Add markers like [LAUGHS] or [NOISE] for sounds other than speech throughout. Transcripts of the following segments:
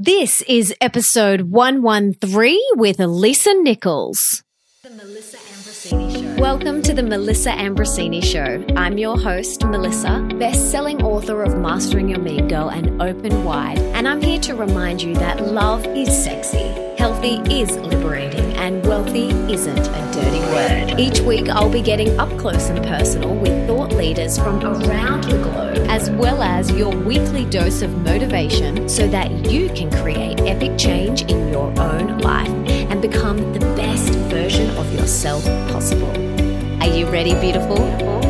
This is episode 113 with Lisa Nichols. The Melissa Ambrosini Show. Welcome to the Melissa Ambrosini Show. I'm your host, Melissa, best selling author of Mastering Your Mean Girl and Open Wide, and I'm here to remind you that love is sexy, healthy is liberating, and wealthy isn't a dirty word. Each week, I'll be getting up close and personal with leaders from around the globe, as well as your weekly dose of motivation so that you can create epic change in your own life and become the best version of yourself possible. Are you ready, beautiful?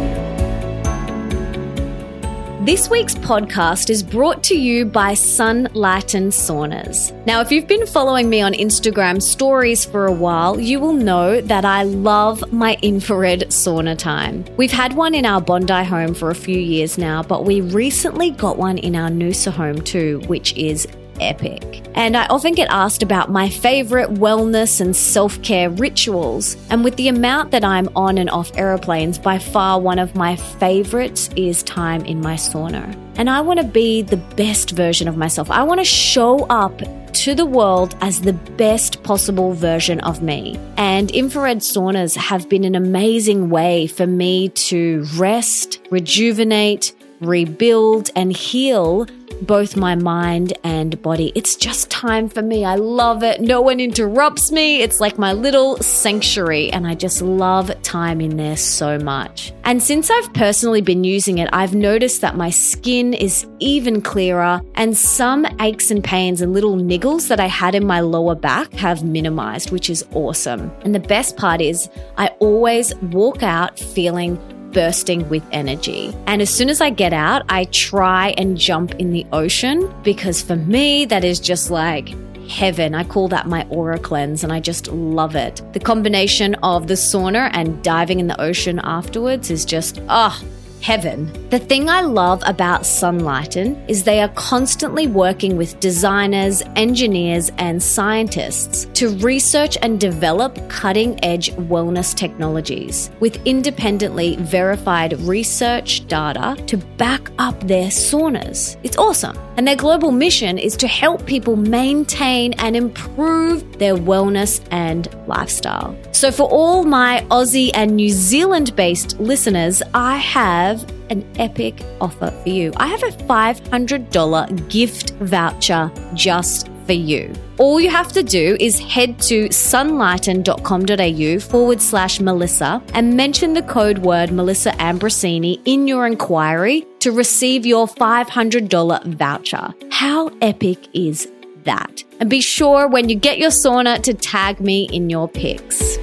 This week's podcast is brought to you by Sunlighten Saunas. Now, if you've been following me on Instagram stories for a while, you will know that I love my infrared sauna time. We've had one in our Bondi home for a few years now, but we recently got one in our Noosa home too, which is epic. And I often get asked about my favorite wellness and self care rituals. And with the amount that I'm on and off aeroplanes, by far one of my favorites is time in my sauna. And I want to be the best version of myself. I want to show up to the world as the best possible version of me. And infrared saunas have been an amazing way for me to rest, rejuvenate, rebuild, and heal both my mind and body. It's just time for me. I love it. No one interrupts me. It's like my little sanctuary, and I just love time in there so much. And since I've personally been using it, I've noticed that my skin is even clearer, and some aches and pains and little niggles that I had in my lower back have minimized, which is awesome. And the best part is, I always walk out feeling bursting with energy. And as soon as I get out, I try and jump in the ocean because for me, that is just like heaven. I call that my aura cleanse and I just love it. The combination of the sauna and diving in the ocean afterwards is just, ah. Oh, heaven. The thing I love about Sunlighten is they are constantly working with designers, engineers, and scientists to research and develop cutting edge wellness technologies with independently verified research data to back up their saunas. It's awesome. And their global mission is to help people maintain and improve their wellness and lifestyle. So, for all my Aussie and New Zealand based listeners, I have an epic offer for you. I have a $500 gift voucher just for you. All you have to do is head to sunlighten.com.au forward slash Melissa and mention the code word Melissa Ambrosini in your inquiry to receive your $500 voucher. How epic is that? And be sure when you get your sauna to tag me in your pics.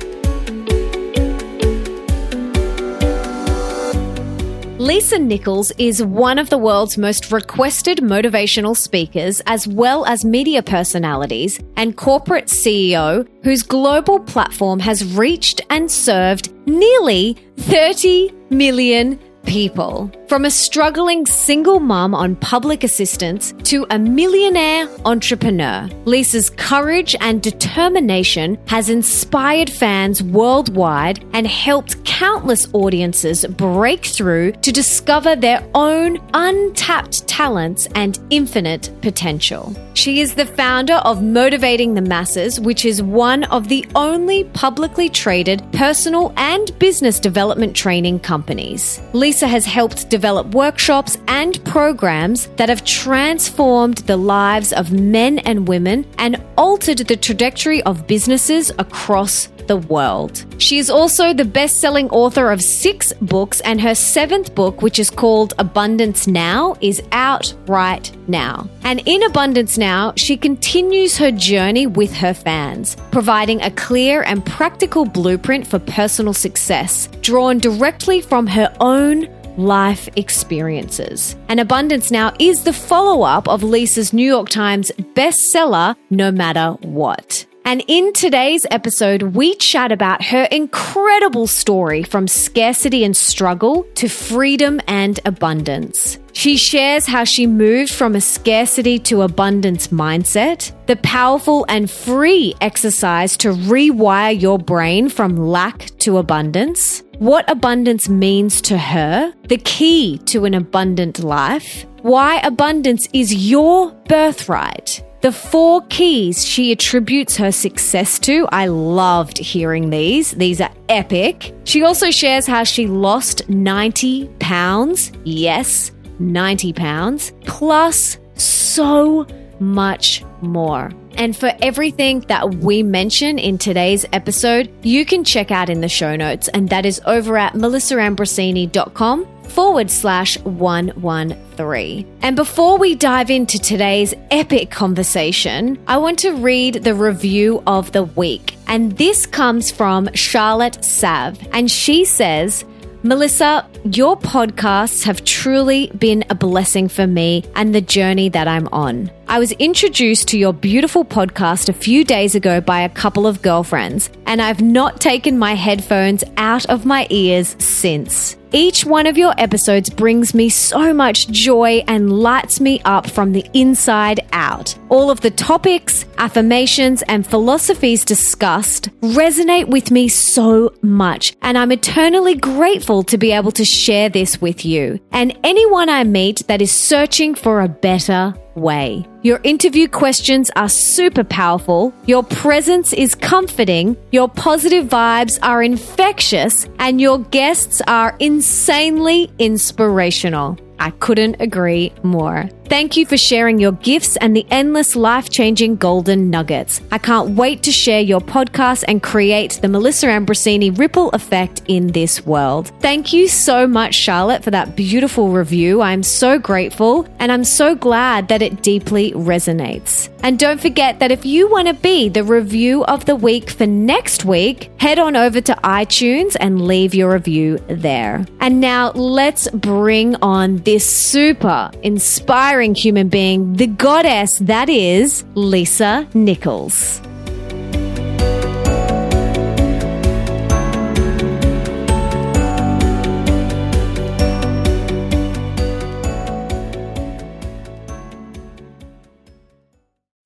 Lisa Nichols is one of the world's most requested motivational speakers, as well as media personalities and corporate CEO, whose global platform has reached and served nearly 30 million people. From a struggling single mum on public assistance to a millionaire entrepreneur, Lisa's courage and determination has inspired fans worldwide and helped countless audiences break through to discover their own untapped talents and infinite potential. She is the founder of Motivating the Masses, which is one of the only publicly traded personal and business development training companies. Lisa has helped develop workshops and programs that have transformed the lives of men and women and altered the trajectory of businesses across the world. She is also the best selling author of six books, and her seventh book, which is called Abundance Now, is out right now. And in Abundance Now, she continues her journey with her fans, providing a clear and practical blueprint for personal success, drawn directly from her own life experiences. And Abundance Now is the follow up of Lisa's New York Times bestseller, No Matter What. And in today's episode, we chat about her incredible story from scarcity and struggle to freedom and abundance. She shares how she moved from a scarcity to abundance mindset, the powerful and free exercise to rewire your brain from lack to abundance, what abundance means to her, the key to an abundant life, why abundance is your birthright the four keys she attributes her success to. I loved hearing these. These are epic. She also shares how she lost 90 pounds. Yes, 90 pounds, plus so much more. And for everything that we mention in today's episode, you can check out in the show notes, and that is over at melissaambrosini.com forward slash 113. And before we dive into today's epic conversation, I want to read the review of the week. And this comes from Charlotte Sav, and she says, Melissa, your podcasts have truly been a blessing for me and the journey that I'm on. I was introduced to your beautiful podcast a few days ago by a couple of girlfriends, and I've not taken my headphones out of my ears since. Each one of your episodes brings me so much joy and lights me up from the inside out. All of the topics, affirmations, and philosophies discussed resonate with me so much, and I'm eternally grateful to be able to share this with you and anyone I meet that is searching for a better way. Your interview questions are super powerful, your presence is comforting, your positive vibes are infectious, and your guests are insanely inspirational. I couldn't agree more. Thank you for sharing your gifts and the endless life changing golden nuggets. I can't wait to share your podcast and create the Melissa Ambrosini ripple effect in this world. Thank you so much, Charlotte, for that beautiful review. I'm so grateful and I'm so glad that it deeply resonates. And don't forget that if you want to be the review of the week for next week, head on over to iTunes and leave your review there. And now let's bring on this super inspiring human being, the goddess that is Lisa Nichols.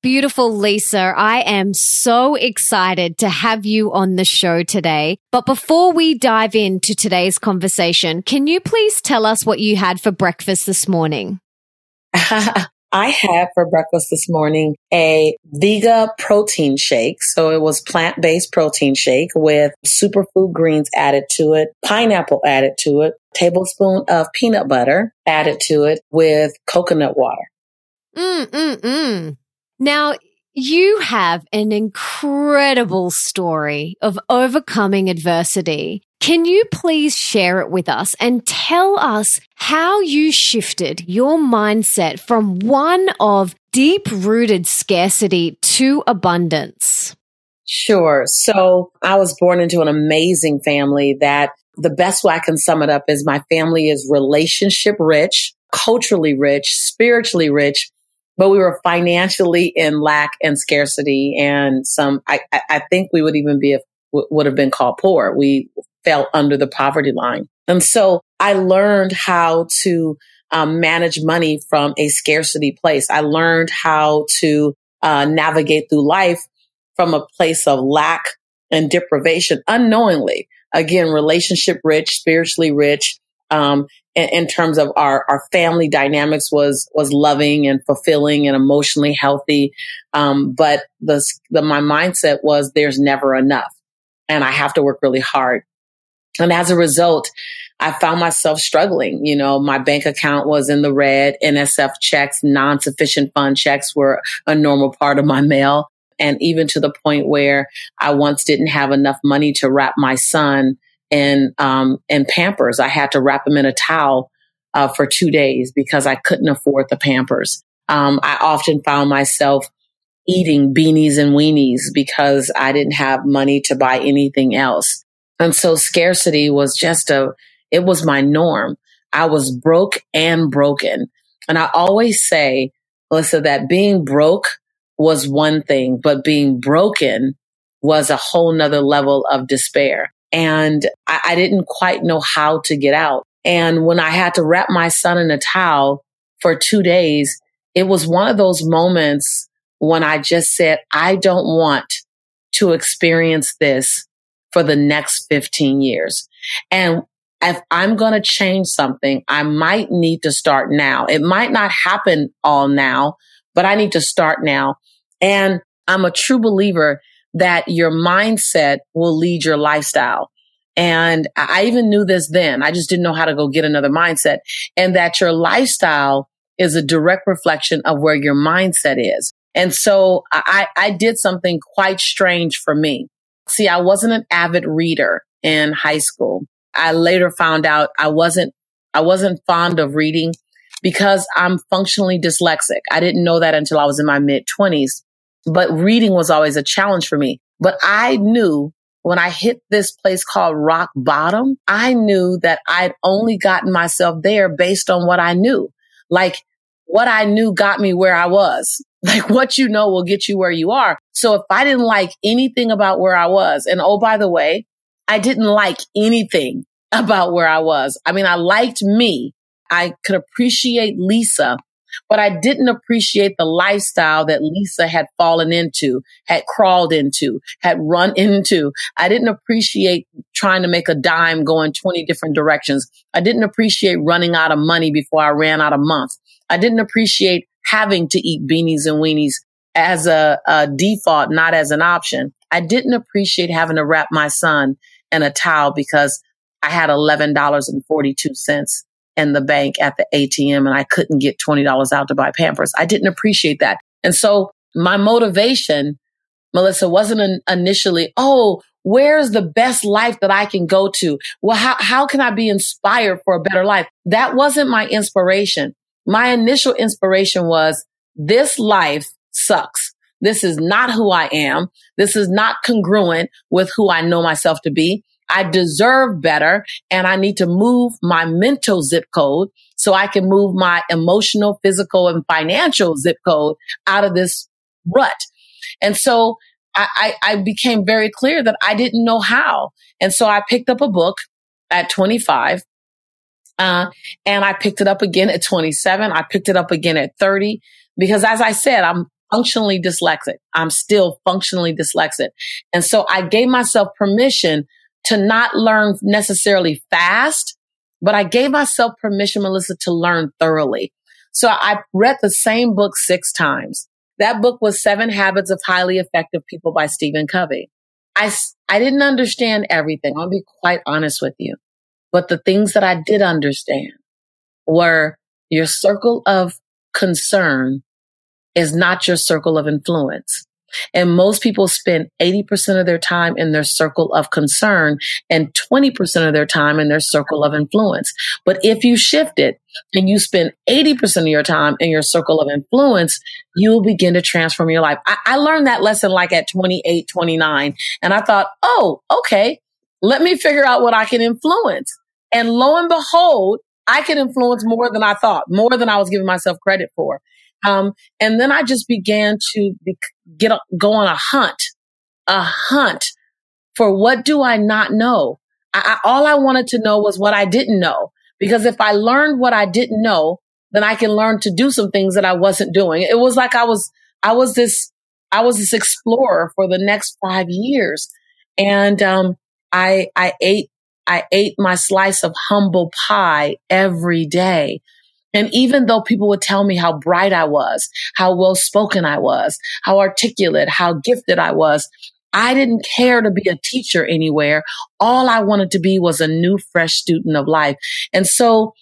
Beautiful Lisa, I am so excited to have you on the show today. But before we dive into today's conversation, can you please tell us what you had for breakfast this morning? [LAUGHS] I had for breakfast this morning a Vega protein shake. So it was plant based protein shake with superfood greens added to it, pineapple added to it, tablespoon of peanut butter added to it with coconut water. Mm, mm, mm. Now, you have an incredible story of overcoming adversity. Can you please share it with us and tell us how you shifted your mindset from one of deep rooted scarcity to abundance? Sure. So I was born into an amazing family that the best way I can sum it up is my family is relationship rich, culturally rich, spiritually rich, but we were financially in lack and scarcity and some, I, I think we would even be, would have been called poor. We fell under the poverty line. And so I learned how to um, manage money from a scarcity place. I learned how to uh, navigate through life from a place of lack and deprivation unknowingly. Again, relationship rich, spiritually rich, um, in, in, terms of our, our family dynamics was, was loving and fulfilling and emotionally healthy. Um, but the, the, my mindset was there's never enough and I have to work really hard. And as a result, I found myself struggling. You know, my bank account was in the red. NSF checks, non-sufficient fund checks were a normal part of my mail. And even to the point where I once didn't have enough money to wrap my son in um, in Pampers. I had to wrap him in a towel uh, for two days because I couldn't afford the Pampers. Um, I often found myself eating beanies and weenies because I didn't have money to buy anything else. And so scarcity was just a, it was my norm. I was broke and broken. And I always say, Melissa, that being broke was one thing, but being broken was a whole nother level of despair and I, I didn't quite know how to get out. And when I had to wrap my son in a towel for two days, it was one of those moments when I just said, I don't want to experience this for the next 15 years. And if I'm going to change something, I might need to start now. It might not happen all now, but I need to start now. And I'm a true believer that your mindset will lead your lifestyle. And I even knew this then. I just didn't know how to go get another mindset and that your lifestyle is a direct reflection of where your mindset is. And so I, I did something quite strange for me. See, I wasn't an avid reader in high school. I later found out I wasn't, I wasn't fond of reading because I'm functionally dyslexic. I didn't know that until I was in my mid twenties, but reading was always a challenge for me. But I knew when I hit this place called rock bottom, I knew that I'd only gotten myself there based on what I knew. Like what I knew got me where I was. [LAUGHS] Like what you know will get you where you are. So if I didn't like anything about where I was, and oh, by the way, I didn't like anything [LAUGHS] about where I was. I mean, I liked me. I could appreciate Lisa but I didn't appreciate the lifestyle that Lisa had fallen into, had crawled into, had run [LAUGHS] into. I didn't appreciate trying to make a dime going 20 different directions. I didn't appreciate running out of money before I ran out of month. I didn't appreciate having to eat beanies and weenies as a, a default, not as an option. I didn't appreciate having to wrap my son in a towel because I had $11.42 in the bank at the ATM and I couldn't get $20 out to buy Pampers. I didn't appreciate that. And so my motivation, Melissa, wasn't initially, oh, where's the best life that I can go to? Well, how, how can I be inspired for a better life? That wasn't my inspiration. My initial inspiration was this life sucks. This is not who I am. This is not congruent with who I know myself to be. I deserve better and I need to move my mental zip code so I can move my emotional, physical, and financial zip code out of this rut. And so I, I, became very clear that I didn't know how. And so I picked up a book at 25 uh, and I picked it up again at 27. I picked it up again at 30 because as I said, I'm functionally dyslexic. I'm still functionally dyslexic. And so I gave myself permission to not learn necessarily fast, but I gave myself permission, Melissa, to learn thoroughly. So I read the same book six times. That book was Seven Habits of Highly Effective People by Stephen Covey. I, I didn't understand everything. I'll be quite honest with you. But the things that I did understand were your circle of concern is not your circle of influence. And most people spend 80% of their time in their circle of concern and 20% of their time in their circle of influence. But if you shift it and you spend 80% of your time in your circle of influence, you will begin to transform your life. I, I learned that lesson like at 28, 29. And I thought, oh, okay, let me figure out what I can influence. And lo and behold, I can influence more than I thought, more than I was giving myself credit for. Um, and then I just began to be, get go on a hunt, a hunt for what do I not know? I, I, all I wanted to know was what I didn't know. Because if I learned what I didn't know, then I can learn to do some things that I wasn't doing. It was like I was, I was this, I was this explorer for the next five years. And, um, I, I ate, I ate my slice of humble pie every day and even though people would tell me how bright I was, how well spoken I was, how articulate, how gifted I was, I didn't care to be a teacher anywhere. All I wanted to be was a new, fresh student of life. And so,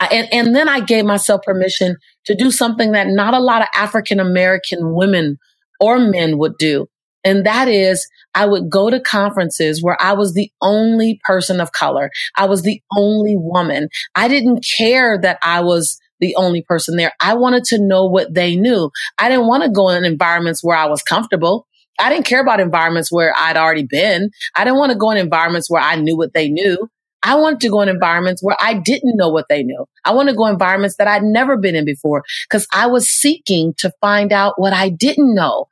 and, and then I gave myself permission to do something that not a lot of African American women or men would do. And that is I would go to conferences where I was the only person of color. I was the only woman. I didn't care that I was the only person there. I wanted to know what they knew. I didn't want to go in environments where I was comfortable. I didn't care about environments where I'd already been. I didn't want to go in environments where I knew what they knew. I wanted to go in environments where I didn't know what they knew. I want to go in environments that I'd never been in before because I was seeking to find out what I didn't know.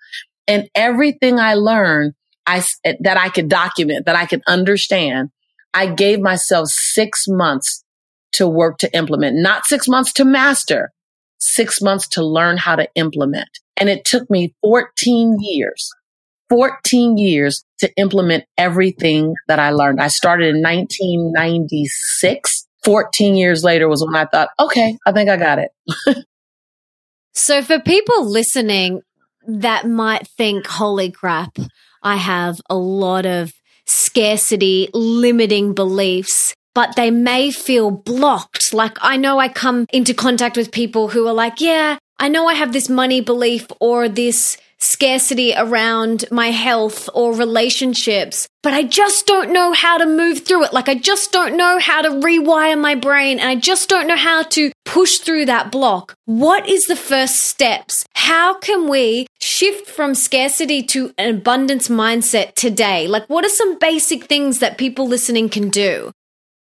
And everything I learned, I, eh, that I could document, that I could understand, I gave myself six months to work to implement, not six months to master, six months to learn how to implement. And it took me 14 years, 14 years to implement everything that I learned. I started in 1996. 14 years later was when I thought, okay, I think I got it. [LAUGHS] so for people listening, that might think, holy crap, I have a lot of scarcity, limiting beliefs, but they may feel blocked. Like I know I come into contact with people who are like, yeah, I know I have this money belief or this scarcity around my health or relationships, but I just don't know how to move through it. Like, I just don't know how to rewire my brain and I just don't know how to push through that block. What is the first steps? How can we shift from scarcity to an abundance mindset today? Like, what are some basic things that people listening can do?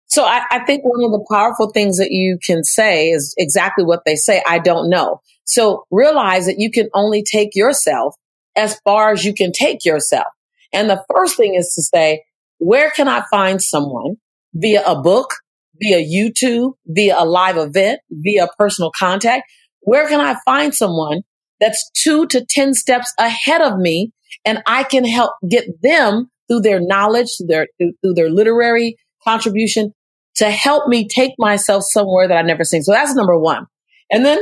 So I, I, think one of the powerful things that you can say is exactly what they say. I don't know. So realize that you can only take yourself as far as you can take yourself. And the first thing is to say, where can I find someone via a book, via YouTube, via a live event, via personal contact? Where can I find someone that's two to 10 steps ahead of me and I can help get them through their knowledge, through their, through their literary contribution to help me take myself somewhere that I've never seen. So that's number one. And then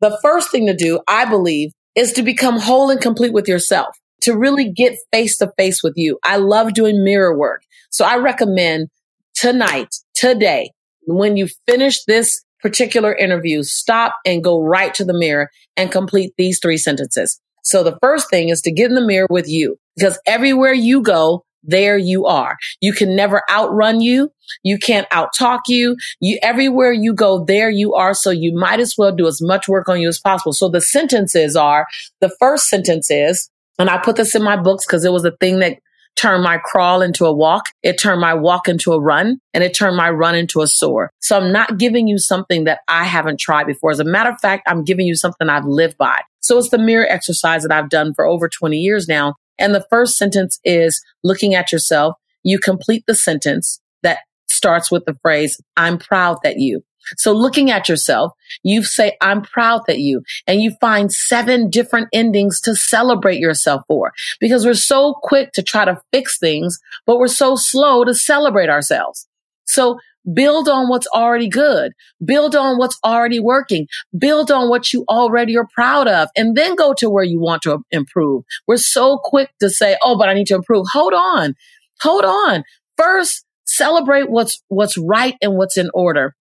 the first thing to do, I believe, is to become whole and complete with yourself, to really get face to face with you. I love doing mirror work. So I recommend tonight, today, when you finish this particular interview, stop and go right to the mirror and complete these three sentences. So the first thing is to get in the mirror with you because everywhere you go, there you are. You can never outrun you. You can't outtalk you. You everywhere you go, there you are. So you might as well do as much work on you as possible. So the sentences are the first sentence is, and I put this in my books because it was a thing that turned my crawl into a walk. It turned my walk into a run and it turned my run into a soar. So I'm not giving you something that I haven't tried before. As a matter of fact, I'm giving you something I've lived by. So it's the mirror exercise that I've done for over 20 years now. And the first sentence is looking at yourself. You complete the sentence that starts with the phrase, I'm proud that you. So looking at yourself, you say, I'm proud that you, and you find seven different endings to celebrate yourself for because we're so quick to try to fix things, but we're so slow to celebrate ourselves. So Build on what's already good. Build on what's already working. Build on what you already are proud of and then go to where you want to improve. We're so quick to say, Oh, but I need to improve. Hold on. Hold on. First, celebrate what's, what's right and what's in order.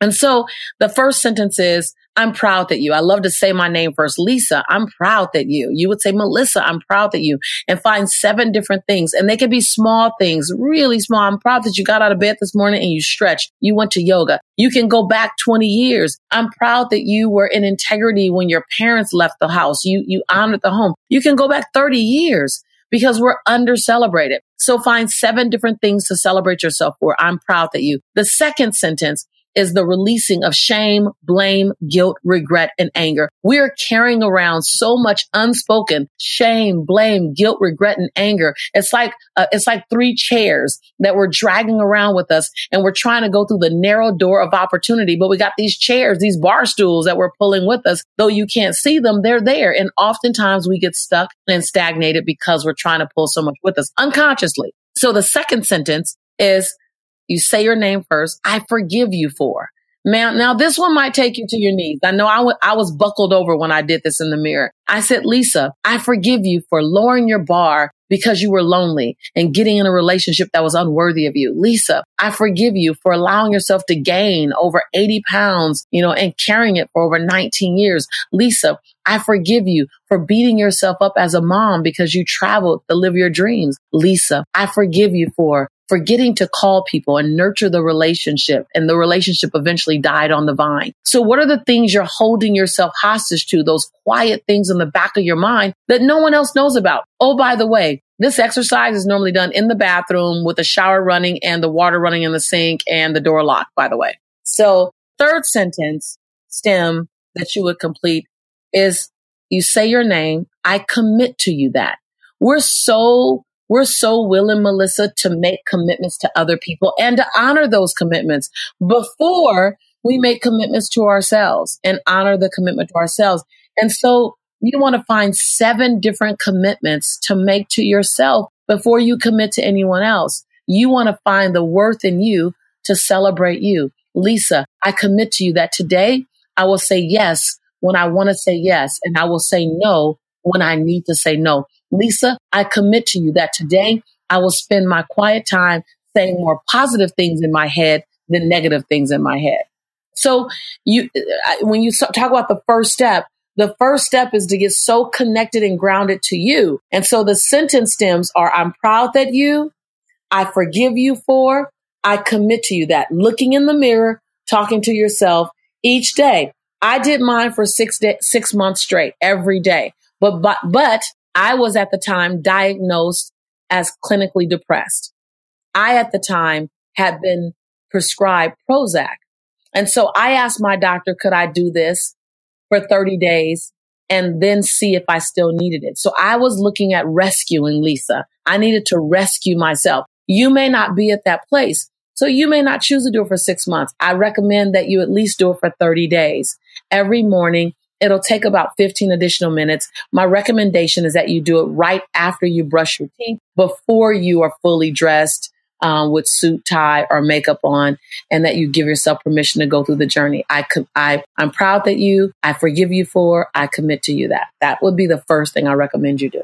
And so the first sentence is, I'm proud that you. I love to say my name first. Lisa, I'm proud that you. You would say, Melissa, I'm proud that you and find seven different things. And they can be small things, really small. I'm proud that you got out of bed this morning and you stretched. You went to yoga. You can go back 20 years. I'm proud that you were in integrity when your parents left the house. You, you honored the home. You can go back 30 years because we're under celebrated. So find seven different things to celebrate yourself for. I'm proud that you. The second sentence is the releasing of shame, blame, guilt, regret, and anger. We are carrying around so much unspoken shame, blame, guilt, regret, and anger. It's like, uh, it's like three chairs that we're dragging around with us and we're trying to go through the narrow door of opportunity. But we got these chairs, these bar stools that we're pulling with us. Though you can't see them, they're there. And oftentimes we get stuck and stagnated because we're trying to pull so much with us unconsciously. So the second sentence is you say your name first. I forgive you for. Man, now this one might take you to your knees. I know I, w- I was buckled over when I did this in the mirror. I said, Lisa, I forgive you for lowering your bar because you were lonely and getting in a relationship that was unworthy of you. Lisa, I forgive you for allowing yourself to gain over 80 pounds, you know, and carrying it for over 19 years. Lisa, I forgive you for beating yourself up as a mom because you traveled to live your dreams. Lisa, I forgive you for forgetting to call people and nurture the relationship. And the relationship eventually died on the vine. So what are the things you're holding yourself hostage to? Those quiet things in the back of your mind that no one else knows about. Oh, by the way, this exercise is normally done in the bathroom with the shower running and the water running in the sink and the door locked, by the way. So third sentence stem that you would complete is you say your name. I commit to you that we're so we're so willing, Melissa, to make commitments to other people and to honor those commitments before we make commitments to ourselves and honor the commitment to ourselves. And so you want to find seven different commitments to make to yourself before you commit to anyone else. You want to find the worth in you to celebrate you. Lisa, I commit to you that today I will say yes when I want to say yes and I will say no when I need to say no. Lisa, I commit to you that today I will spend my quiet time saying more positive things in my head than negative things in my head. So you, when you talk about the first step, the first step is to get so connected and grounded to you. And so the sentence stems are, I'm proud that you, I forgive you for, I commit to you that looking in the mirror, talking to yourself each day. I did mine for six day, six months straight every day. But, but, but I was at the time diagnosed as clinically depressed. I at the time had been prescribed Prozac. And so I asked my doctor, could I do this for 30 days and then see if I still needed it? So I was looking at rescuing Lisa. I needed to rescue myself. You may not be at that place. So you may not choose to do it for six months. I recommend that you at least do it for 30 days. Every morning, it'll take about 15 additional minutes. My recommendation is that you do it right after you brush your teeth, before you are fully dressed. Um, with suit, tie, or makeup on, and that you give yourself permission to go through the journey. I, I, I'm proud that you, I forgive you for, I commit to you that. That would be the first thing I recommend you do.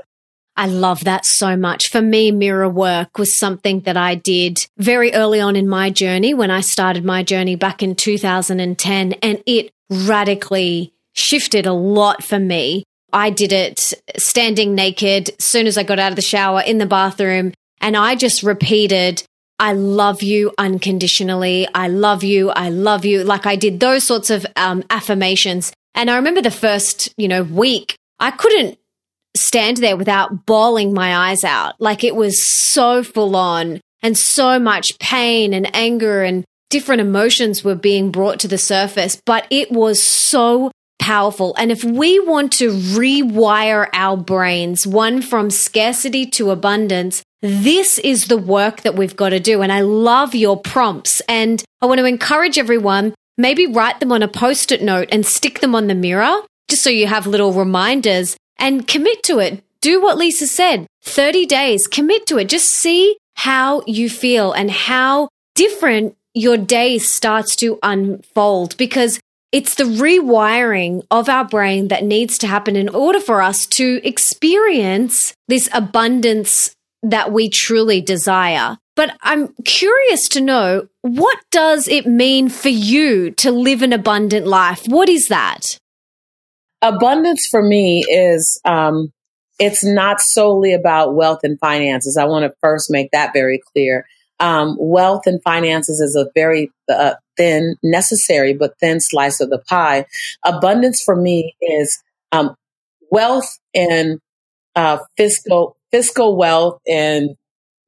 I love that so much. For me, mirror work was something that I did very early on in my journey when I started my journey back in 2010, and it radically shifted a lot for me. I did it standing naked as soon as I got out of the shower in the bathroom, and I just repeated, I love you unconditionally. I love you. I love you. Like I did those sorts of um, affirmations. And I remember the first, you know, week, I couldn't stand there without bawling my eyes out. Like it was so full on and so much pain and anger and different emotions were being brought to the surface, but it was so powerful. And if we want to rewire our brains, one from scarcity to abundance, this is the work that we've got to do. And I love your prompts. And I want to encourage everyone, maybe write them on a post it note and stick them on the mirror, just so you have little reminders and commit to it. Do what Lisa said 30 days, commit to it. Just see how you feel and how different your day starts to unfold because it's the rewiring of our brain that needs to happen in order for us to experience this abundance that we truly desire. But I'm curious to know what does it mean for you to live an abundant life? What is that? abundance for me is um, it's not solely about wealth and finances. I want to first make that very clear. Um, wealth and finances is a very uh, thin, necessary but thin slice of the pie. Abundance for me is um, wealth and uh, fiscal fiscal wealth and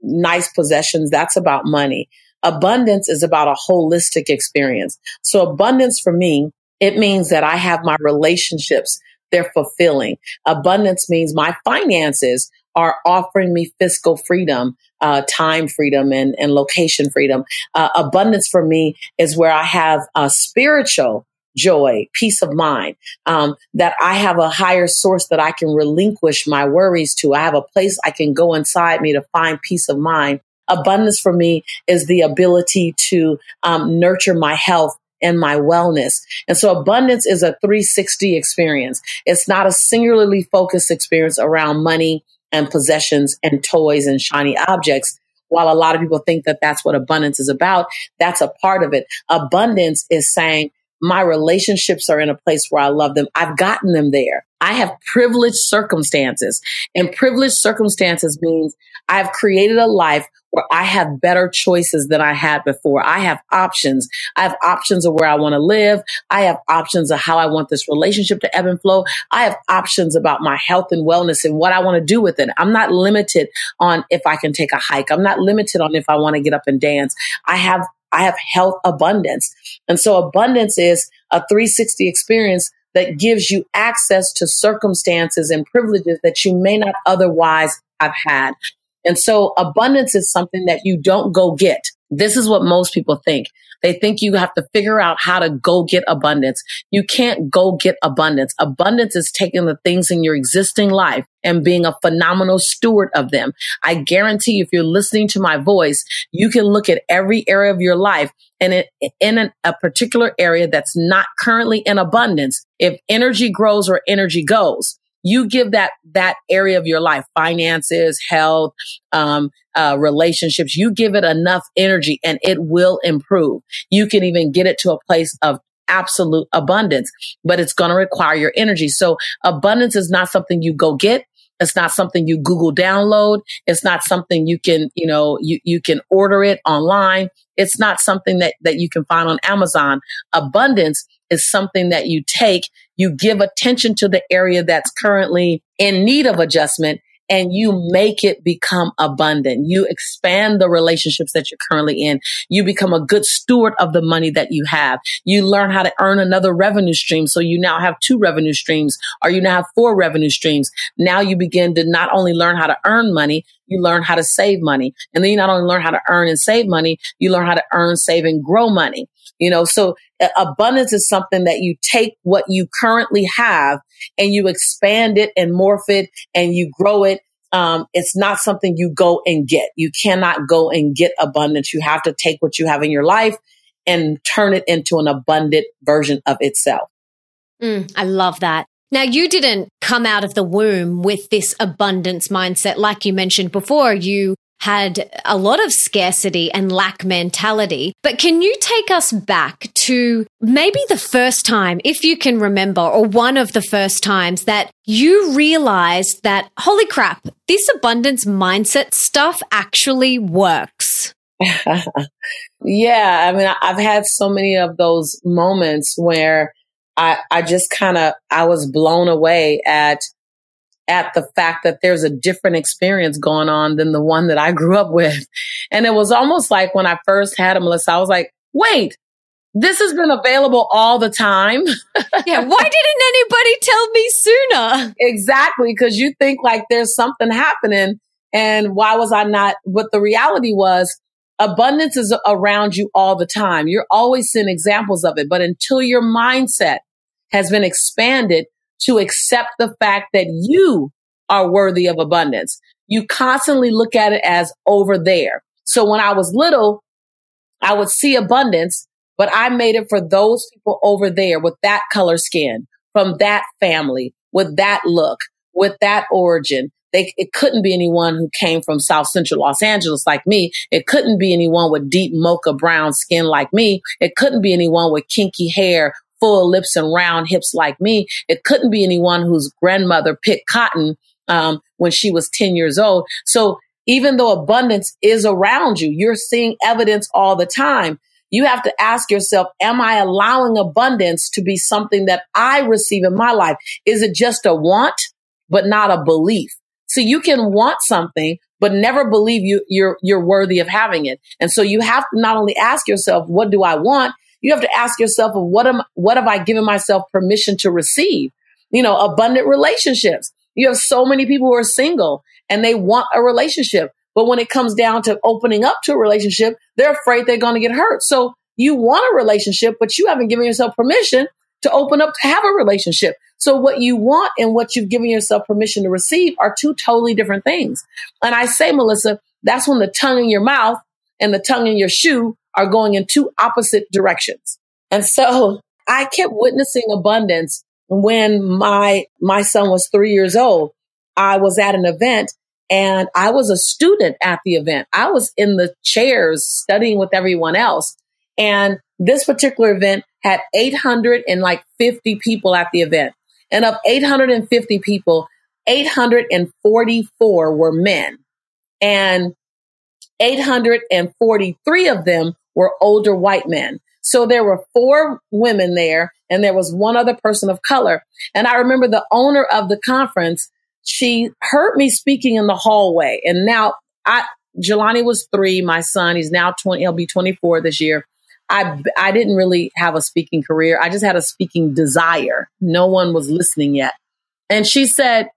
nice possessions. That's about money. Abundance is about a holistic experience. So abundance for me it means that I have my relationships. They're fulfilling. Abundance means my finances are offering me fiscal freedom, uh, time freedom, and, and location freedom. Uh, abundance for me is where I have a spiritual joy, peace of mind, um, that I have a higher source that I can relinquish my worries to. I have a place I can go inside me to find peace of mind. Abundance for me is the ability to um, nurture my health and my wellness. And so abundance is a 360 experience. It's not a singularly focused experience around money and possessions and toys and shiny objects. While a lot of people think that that's what abundance is about, that's a part of it. Abundance is saying, my relationships are in a place where I love them. I've gotten them there. I have privileged circumstances and privileged circumstances means I've created a life where I have better choices than I had before. I have options. I have options of where I want to live. I have options of how I want this relationship to ebb and flow. I have options about my health and wellness and what I want to do with it. I'm not limited on if I can take a hike. I'm not limited on if I want to get up and dance. I have I have health abundance. And so abundance is a 360 experience that gives you access to circumstances and privileges that you may not otherwise have had. And so abundance is something that you don't go get. This is what most people think. They think you have to figure out how to go get abundance. You can't go get abundance. Abundance is taking the things in your existing life and being a phenomenal steward of them. I guarantee if you're listening to my voice, you can look at every area of your life and it, in an, a particular area that's not currently in abundance. If energy grows or energy goes, you give that that area of your life, finances, health, um, uh, relationships, you give it enough energy and it will improve. You can even get it to a place of absolute abundance, but it's going to require your energy. So abundance is not something you go get. It's not something you Google download. It's not something you can, you know, you, you can order it online. It's not something that, that you can find on Amazon. Abundance is something that you take, you give attention to the area that's currently in need of adjustment and you make it become abundant. You expand the relationships that you're currently in. You become a good steward of the money that you have. You learn how to earn another revenue stream. So you now have two revenue streams or you now have four revenue streams. Now you begin to not only learn how to earn money, you learn how to save money. And then you not only learn how to earn and save money, you learn how to earn, save and grow money. You know, so uh, abundance is something that you take what you currently have and you expand it and morph it and you grow it. Um, it's not something you go and get. You cannot go and get abundance. You have to take what you have in your life and turn it into an abundant version of itself. Mm, I love that. Now, you didn't come out of the womb with this abundance mindset. Like you mentioned before, you had a lot of scarcity and lack mentality. But can you take us back to maybe the first time, if you can remember, or one of the first times that you realized that, holy crap, this abundance mindset stuff actually works? [LAUGHS] yeah. I mean, I've had so many of those moments where I, I just kind of, I was blown away at at the fact that there's a different experience going on than the one that I grew up with. And it was almost like when I first had a Melissa, I was like, wait, this has been available all the time. [LAUGHS] yeah. Why didn't anybody tell me sooner? Exactly. Cause you think like there's something happening. And why was I not? But the reality was abundance is around you all the time. You're always seeing examples of it. But until your mindset has been expanded to accept the fact that you are worthy of abundance. You constantly look at it as over there. So when I was little, I would see abundance, but I made it for those people over there with that color skin, from that family, with that look, with that origin. They, it couldn't be anyone who came from South Central Los Angeles like me. It couldn't be anyone with deep mocha brown skin like me. It couldn't be anyone with kinky hair full lips and round hips like me. It couldn't be anyone whose grandmother picked cotton um, when she was 10 years old. So even though abundance is around you, you're seeing evidence all the time. You have to ask yourself, am I allowing abundance to be something that I receive in my life? Is it just a want, but not a belief? So you can want something, but never believe you, you're, you're worthy of having it. And so you have to not only ask yourself, what do I want? You have to ask yourself, what am, what have I given myself permission to receive? You know, abundant relationships. You have so many people who are single and they want a relationship. But when it comes down to opening up to a relationship, they're afraid they're going to get hurt. So you want a relationship, but you haven't given yourself permission to open up to have a relationship. So what you want and what you've given yourself permission to receive are two totally different things. And I say, Melissa, that's when the tongue in your mouth and the tongue in your shoe are going in two opposite directions. And so [LAUGHS] I kept witnessing abundance when my, my son was three years old. I was at an event and I was a student at the event. I was in the chairs studying with everyone else. And this particular event had 850 people at the event. And of 850 people, 844 were men. And 843 of them were older white men. So there were four women there and there was one other person of color. And I remember the owner of the conference, she heard me speaking in the hallway. And now I, Jelani was three, my son, he's now 20, he'll be 24 this year. I, I didn't really have a speaking career. I just had a speaking desire. No one was listening yet. And she said,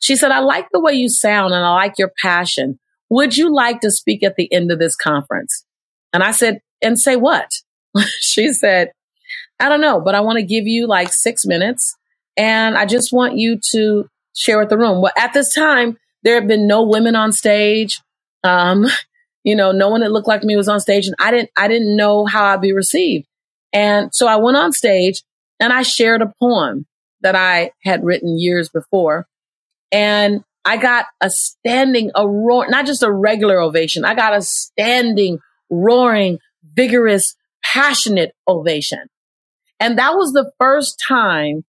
she said, I like the way you sound and I like your passion. Would you like to speak at the end of this conference? And I said, and say what? [LAUGHS] she said, I don't know, but I want to give you like six minutes and I just want you to share with the room. Well, at this time, there had been no women on stage. Um, [LAUGHS] you know, no one that looked like me was on stage and I didn't, I didn't know how I'd be received. And so I went on stage and I shared a poem that I had written years before. And I got a standing, a roar, not just a regular ovation. I got a standing, roaring, vigorous, passionate ovation. And that was the first time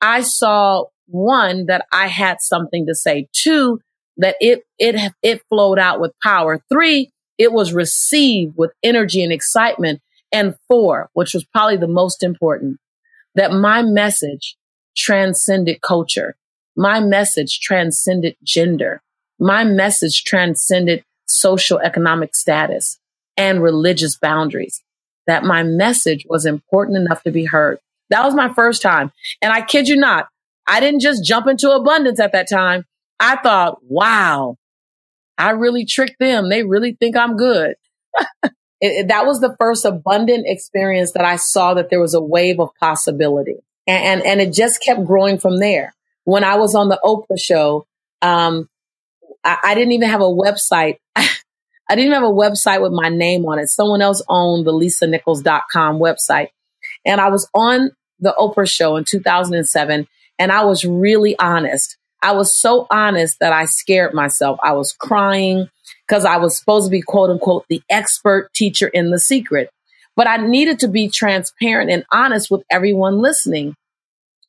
I saw one that I had something to say. Two, that it, it, it flowed out with power. Three, it was received with energy and excitement. And four, which was probably the most important, that my message transcended culture. My message transcended gender. My message transcended social economic status and religious boundaries. That my message was important enough to be heard. That was my first time. And I kid you not, I didn't just jump into abundance at that time. I thought, wow, I really tricked them. They really think I'm good. [LAUGHS] it, it, that was the first abundant experience that I saw that there was a wave of possibility. And, and, and it just kept growing from there. When I was on the Oprah show, um, I, I didn't even have a website. [LAUGHS] I didn't have a website with my name on it. Someone else owned the lisanichols.com website. And I was on the Oprah show in 2007 and I was really honest. I was so honest that I scared myself. I was crying because I was supposed to be quote unquote the expert teacher in the secret. But I needed to be transparent and honest with everyone listening.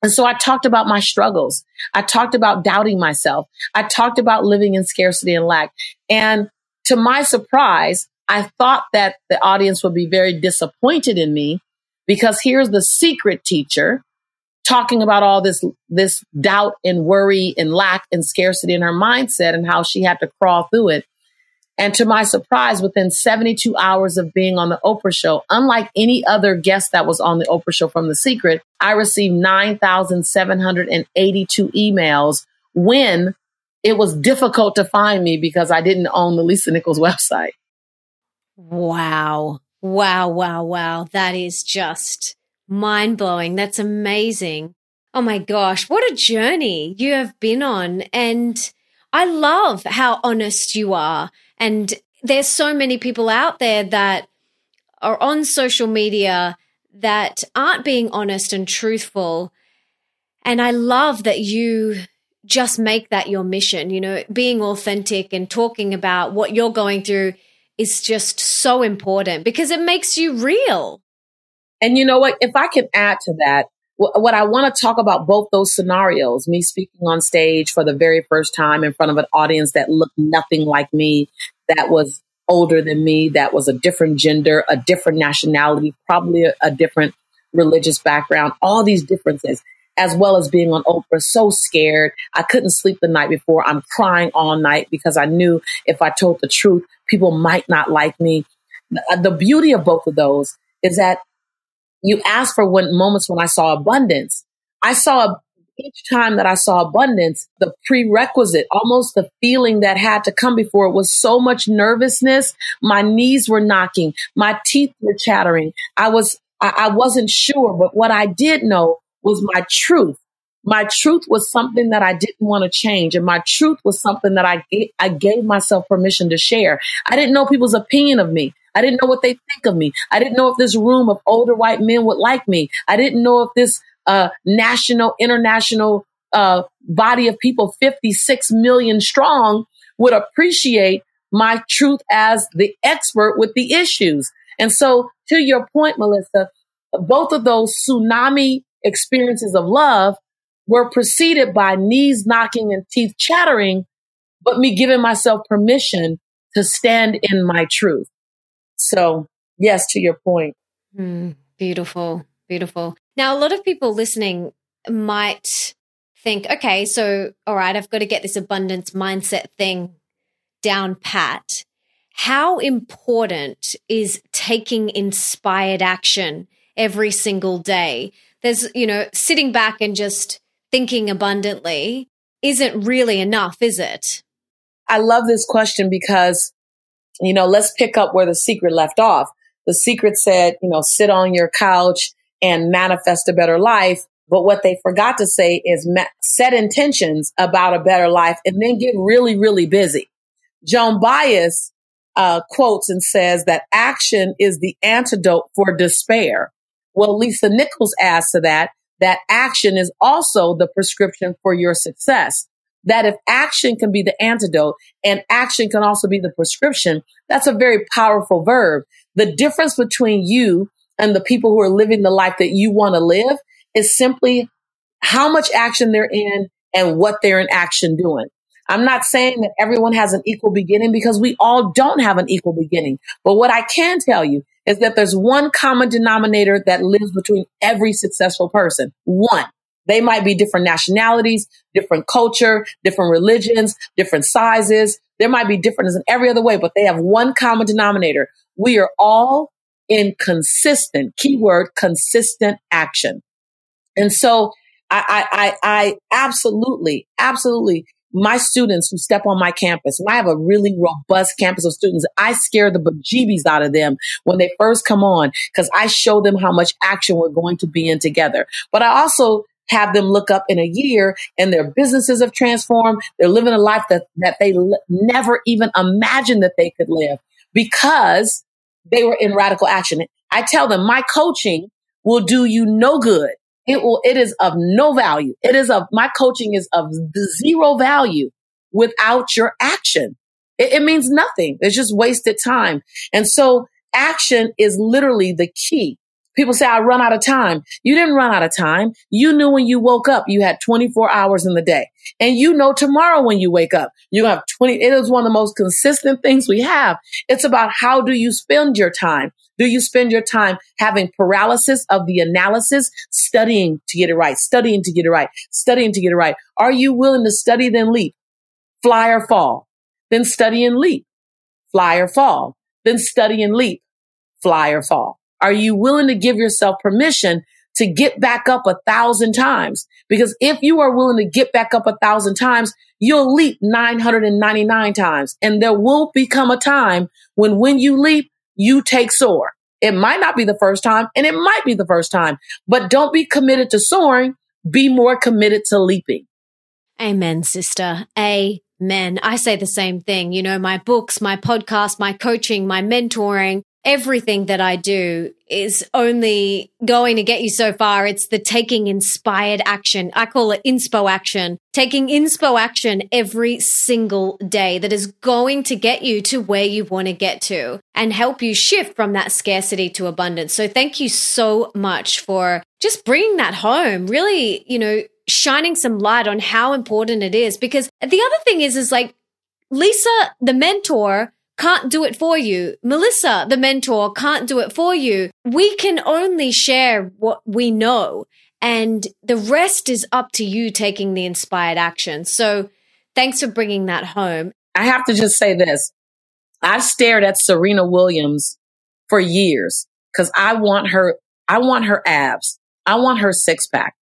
And so I talked about my struggles. I talked about doubting myself. I talked about living in scarcity and lack. And to my surprise, I thought that the audience would be very disappointed in me because here's the secret teacher talking about all this this doubt and worry and lack and scarcity in her mindset and how she had to crawl through it. And to my surprise, within 72 hours of being on the Oprah show, unlike any other guest that was on the Oprah show from The Secret, I received 9,782 emails when it was difficult to find me because I didn't own the Lisa Nichols website. Wow. Wow, wow, wow. That is just mind blowing. That's amazing. Oh my gosh, what a journey you have been on. And I love how honest you are. And there's so many people out there that are on social media that aren't being honest and truthful. And I love that you just make that your mission, you know, being authentic and talking about what you're going through is just so important because it makes you real. And you know what? If I can add to that, what I want to talk about both those scenarios, me speaking on stage for the very first time in front of an audience that looked nothing like me, that was older than me, that was a different gender, a different nationality, probably a, a different religious background, all these differences, as well as being on Oprah, so scared. I couldn't sleep the night before. I'm crying all night because I knew if I told the truth, people might not like me. The beauty of both of those is that you asked for when moments when I saw abundance. I saw each time that I saw abundance, the prerequisite, almost the feeling that had to come before it was so much nervousness. My knees were knocking, my teeth were chattering. I was, I, I wasn't sure, but what I did know was my truth. My truth was something that I didn't want to change. And my truth was something that I, I gave myself permission to share. I didn't know people's opinion of me. I didn't know what they think of me. I didn't know if this room of older white men would like me. I didn't know if this uh, national, international uh, body of people, 56 million strong, would appreciate my truth as the expert with the issues. And so, to your point, Melissa, both of those tsunami experiences of love were preceded by knees knocking and teeth chattering, but me giving myself permission to stand in my truth. So, yes, to your point. Mm, beautiful, beautiful. Now, a lot of people listening might think, okay, so, all right, I've got to get this abundance mindset thing down pat. How important is taking inspired action every single day? There's, you know, sitting back and just thinking abundantly isn't really enough, is it? I love this question because you know, let's pick up where the secret left off. The secret said, you know, sit on your couch and manifest a better life. But what they forgot to say is ma- set intentions about a better life and then get really, really busy. Joan Baez uh, quotes and says that action is the antidote for despair. Well, Lisa Nichols adds to that that action is also the prescription for your success. That if action can be the antidote and action can also be the prescription, that's a very powerful verb. The difference between you and the people who are living the life that you want to live is simply how much action they're in and what they're in action doing. I'm not saying that everyone has an equal beginning because we all don't have an equal beginning. But what I can tell you is that there's one common denominator that lives between every successful person. One. They might be different nationalities, different culture, different religions, different sizes. There might be differences in every other way, but they have one common denominator. We are all in consistent, keyword, consistent action. And so I, I, I, I absolutely, absolutely my students who step on my campus, and I have a really robust campus of students, I scare the bejeebies out of them when they first come on because I show them how much action we're going to be in together. But I also have them look up in a year and their businesses have transformed. They're living a life that, that they l- never even imagined that they could live because they were in radical action. I tell them my coaching will do you no good it will, it is of no value. It is of, my coaching is of zero value without your action. It, it means nothing. It's just wasted time. And so action is literally the key. People say, I run out of time. You didn't run out of time. You knew when you woke up, you had 24 hours in the day. And you know tomorrow when you wake up, you have 20. It is one of the most consistent things we have. It's about how do you spend your time? Do you spend your time having paralysis of the analysis, studying to get it right, studying to get it right, studying to get it right? Are you willing to study then leap, fly or fall, then study and leap, fly or fall, then study and leap, fly or fall? Are you willing to give yourself permission to get back up a thousand times? Because if you are willing to get back up a thousand times, you'll leap 999 times. And there will become a time when when you leap, you take soar. It might not be the first time and it might be the first time, but don't be committed to soaring. Be more committed to leaping. Amen, sister. Amen. I say the same thing. You know, my books, my podcast, my coaching, my mentoring, everything that I do is only going to get you so far. It's the taking inspired action. I call it inspo action. Taking inspo action every single day that is going to get you to where you want to get to and help you shift from that scarcity to abundance. So thank you so much for just bringing that home. Really, you know, shining some light on how important it is because the other thing is, is like Lisa, the mentor, can't do it for you. Melissa, the mentor, can't do it for you. We can only share what we know. And the rest is up to you taking the inspired action. So thanks for bringing that home. I have to just say this. I've stared at Serena Williams for years because I want her, I want her abs. I want her six pack.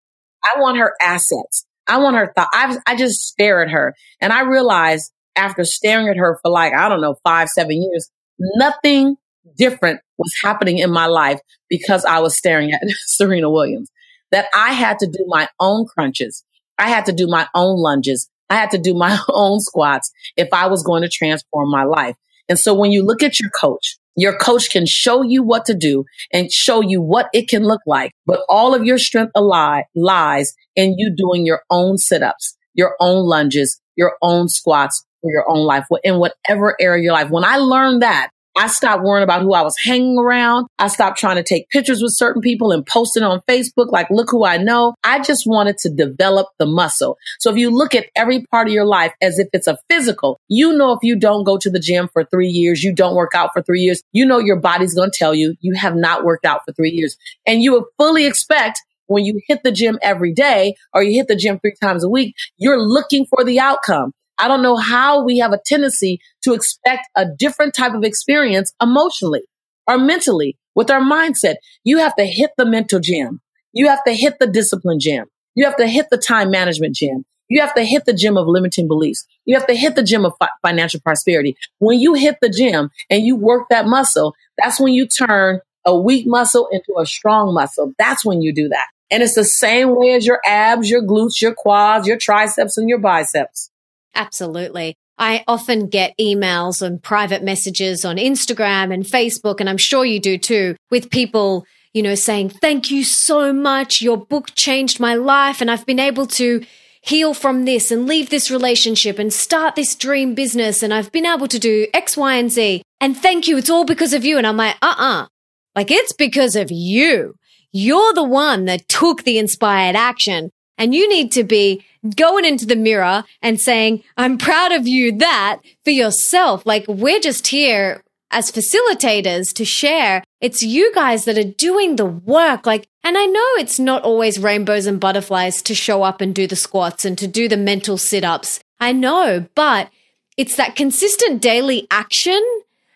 I want her assets. I want her thought. I, I just stare at her and I realize after staring at her for like, I don't know, five, seven years, nothing different was happening in my life because I was staring at [LAUGHS] Serena Williams. That I had to do my own crunches. I had to do my own lunges. I had to do my [LAUGHS] own squats if I was going to transform my life. And so when you look at your coach, your coach can show you what to do and show you what it can look like. But all of your strength lies in you doing your own sit ups, your own lunges, your own squats, for your own life in whatever area of your life. When I learned that, I stopped worrying about who I was hanging around. I stopped trying to take pictures with certain people and post it on Facebook, like, look who I know. I just wanted to develop the muscle. So if you look at every part of your life as if it's a physical, you know, if you don't go to the gym for three years, you don't work out for three years, you know, your body's going to tell you you have not worked out for three years. And you would fully expect when you hit the gym every day or you hit the gym three times a week, you're looking for the outcome. I don't know how we have a tendency to expect a different type of experience emotionally or mentally with our mindset. You have to hit the mental gym. You have to hit the discipline gym. You have to hit the time management gym. You have to hit the gym of limiting beliefs. You have to hit the gym of fi- financial prosperity. When you hit the gym and you work that muscle, that's when you turn a weak muscle into a strong muscle. That's when you do that. And it's the same way as your abs, your glutes, your quads, your triceps, and your biceps. Absolutely. I often get emails and private messages on Instagram and Facebook, and I'm sure you do too, with people, you know, saying, thank you so much. Your book changed my life and I've been able to heal from this and leave this relationship and start this dream business. And I've been able to do X, Y, and Z. And thank you. It's all because of you. And I'm like, uh uh Like it's because of you. You're the one that took the inspired action. And you need to be going into the mirror and saying, I'm proud of you that for yourself. Like we're just here as facilitators to share. It's you guys that are doing the work. Like, and I know it's not always rainbows and butterflies to show up and do the squats and to do the mental sit ups. I know, but it's that consistent daily action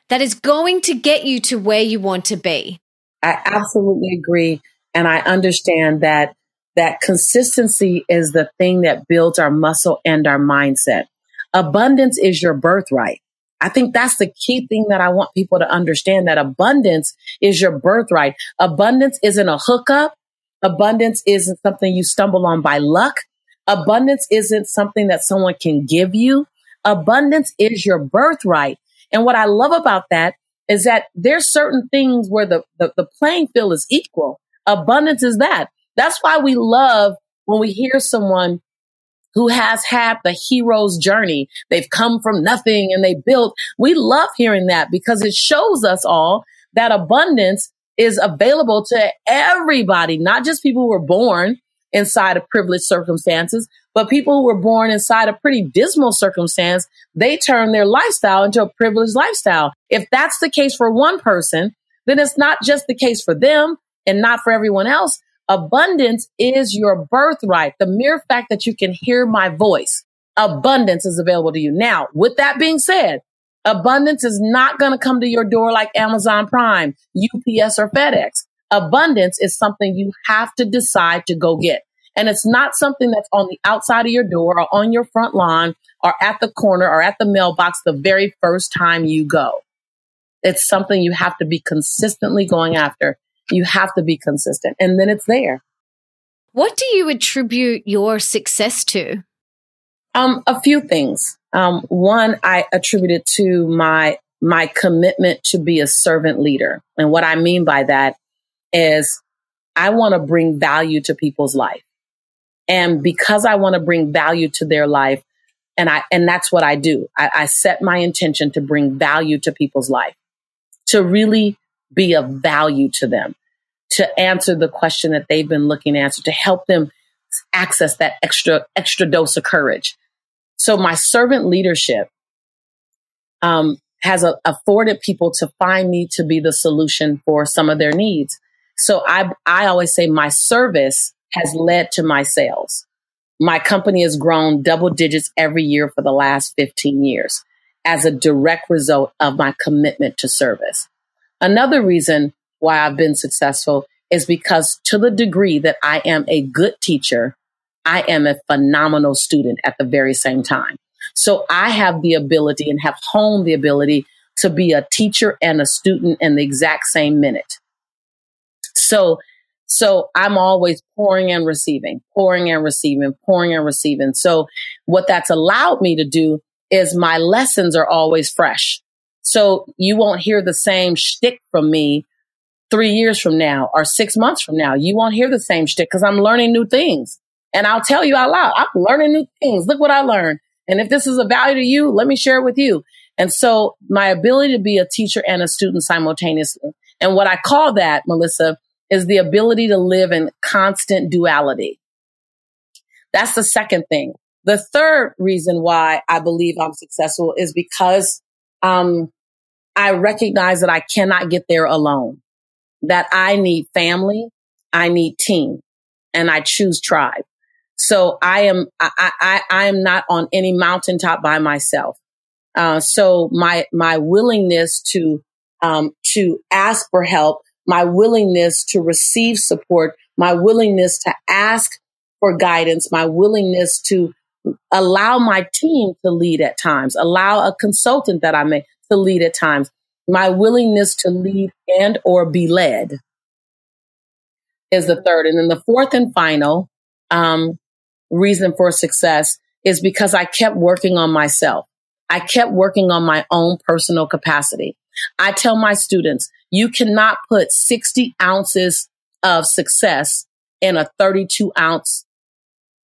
that is going to get you to where you want to be. I absolutely agree. And I understand that that consistency is the thing that builds our muscle and our mindset. Abundance is your birthright. I think that's the key thing that I want people to understand that abundance is your birthright. Abundance isn't a hookup. Abundance isn't something you stumble on by luck. Abundance isn't something that someone can give you. Abundance is your birthright. And what I love about that is that there's certain things where the, the, the playing field is equal. Abundance is that. That's why we love when we hear someone who has had the hero's journey. They've come from nothing and they built. We love hearing that because it shows us all that abundance is available to everybody, not just people who were born inside of privileged circumstances, but people who were born inside a pretty dismal circumstance, they turn their lifestyle into a privileged lifestyle. If that's the case for one person, then it's not just the case for them and not for everyone else. Abundance is your birthright. The mere fact that you can hear my voice, abundance is available to you. Now, with that being said, abundance is not going to come to your door like Amazon Prime, UPS, or FedEx. Abundance is something you have to decide to go get. And it's not something that's on the outside of your door or on your front lawn or at the corner or at the mailbox the very first time you go. It's something you have to be consistently going after. You have to be consistent and then it's there. What do you attribute your success to? Um, a few things. Um, one, I attribute it to my my commitment to be a servant leader. And what I mean by that is I want to bring value to people's life. And because I want to bring value to their life, and I and that's what I do. I, I set my intention to bring value to people's life, to really be of value to them, to answer the question that they've been looking to answer, to help them access that extra extra dose of courage. So my servant leadership um, has a, afforded people to find me to be the solution for some of their needs. So I I always say my service has led to my sales. My company has grown double digits every year for the last 15 years as a direct result of my commitment to service. Another reason why I've been successful is because to the degree that I am a good teacher, I am a phenomenal student at the very same time. So I have the ability and have honed the ability to be a teacher and a student in the exact same minute. So, so I'm always pouring and receiving, pouring and receiving, pouring and receiving. So what that's allowed me to do is my lessons are always fresh. So you won't hear the same shtick from me three years from now or six months from now. You won't hear the same shtick because I'm learning new things. And I'll tell you out loud, I'm learning new things. Look what I learned. And if this is a value to you, let me share it with you. And so my ability to be a teacher and a student simultaneously. And what I call that, Melissa, is the ability to live in constant duality. That's the second thing. The third reason why I believe I'm successful is because um, I recognize that I cannot get there alone, that I need family, I need team, and I choose tribe. So I am, I, I, I am not on any mountaintop by myself. Uh, so my, my willingness to, um, to ask for help, my willingness to receive support, my willingness to ask for guidance, my willingness to allow my team to lead at times, allow a consultant that I may to lead at times, my willingness to lead and or be led is the third. And then the fourth and final um, reason for success is because I kept working on myself. I kept working on my own personal capacity. I tell my students, You cannot put 60 ounces of success in a 32 ounce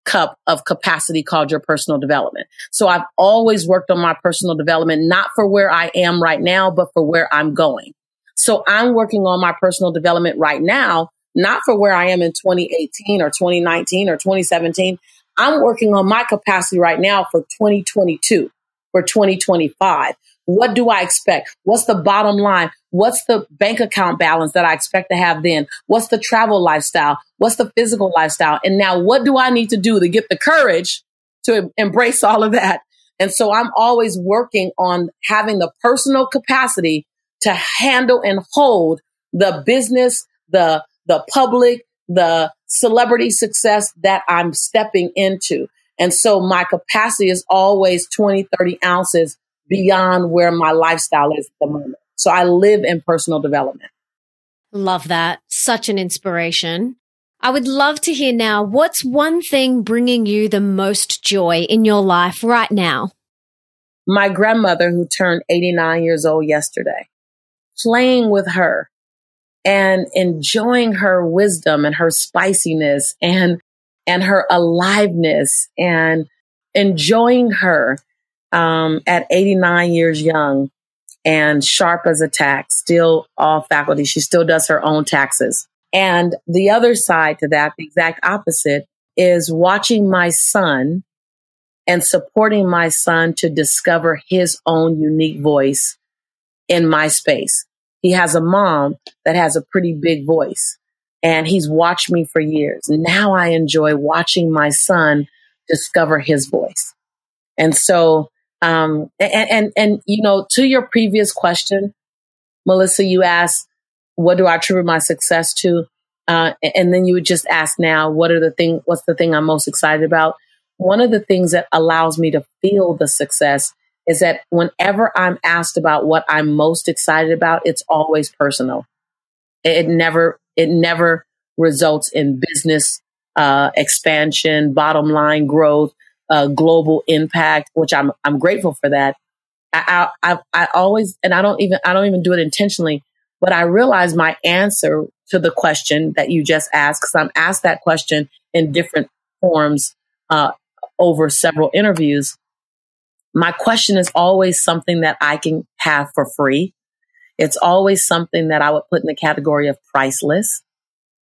cup of capacity called your personal development. So I've always worked on my personal development, not for where I am right now, but for where I'm going. So I'm working on my personal development right now, not for where I am in 2018 or 2019 or 2017. I'm working on my capacity right now for 2022, for 2025. What do I expect? What's the bottom line? What's the bank account balance that I expect to have then? What's the travel lifestyle? What's the physical lifestyle? And now what do I need to do to get the courage to embrace all of that? And so I'm always working on having the personal capacity to handle and hold the business, the, the public, the celebrity success that I'm stepping into. And so my capacity is always 20, 30 ounces beyond where my lifestyle is at the moment. So I live in personal development. Love that. Such an inspiration. I would love to hear now what's one thing bringing you the most joy in your life right now? My grandmother, who turned 89 years old yesterday, playing with her and enjoying her wisdom and her spiciness and and her aliveness and enjoying her um, at 89 years young and sharp as a tack, still all faculty. She still does her own taxes. And the other side to that, the exact opposite, is watching my son and supporting my son to discover his own unique voice in my space. He has a mom that has a pretty big voice and he's watched me for years. Now I enjoy watching my son discover his voice. And so um, and, and, and, you know, to your previous question, Melissa, you asked, what do I attribute my success to? Uh, and then you would just ask now, what are the thing, what's the thing I'm most excited about? One of the things that allows me to feel the success is that whenever I'm asked about what I'm most excited about, it's always personal. It never, it never results in business uh, expansion, bottom line growth uh, global impact, which I'm I'm grateful for that. I, I I always and I don't even I don't even do it intentionally, but I realize my answer to the question that you just asked because I'm asked that question in different forms uh, over several interviews. My question is always something that I can have for free. It's always something that I would put in the category of priceless.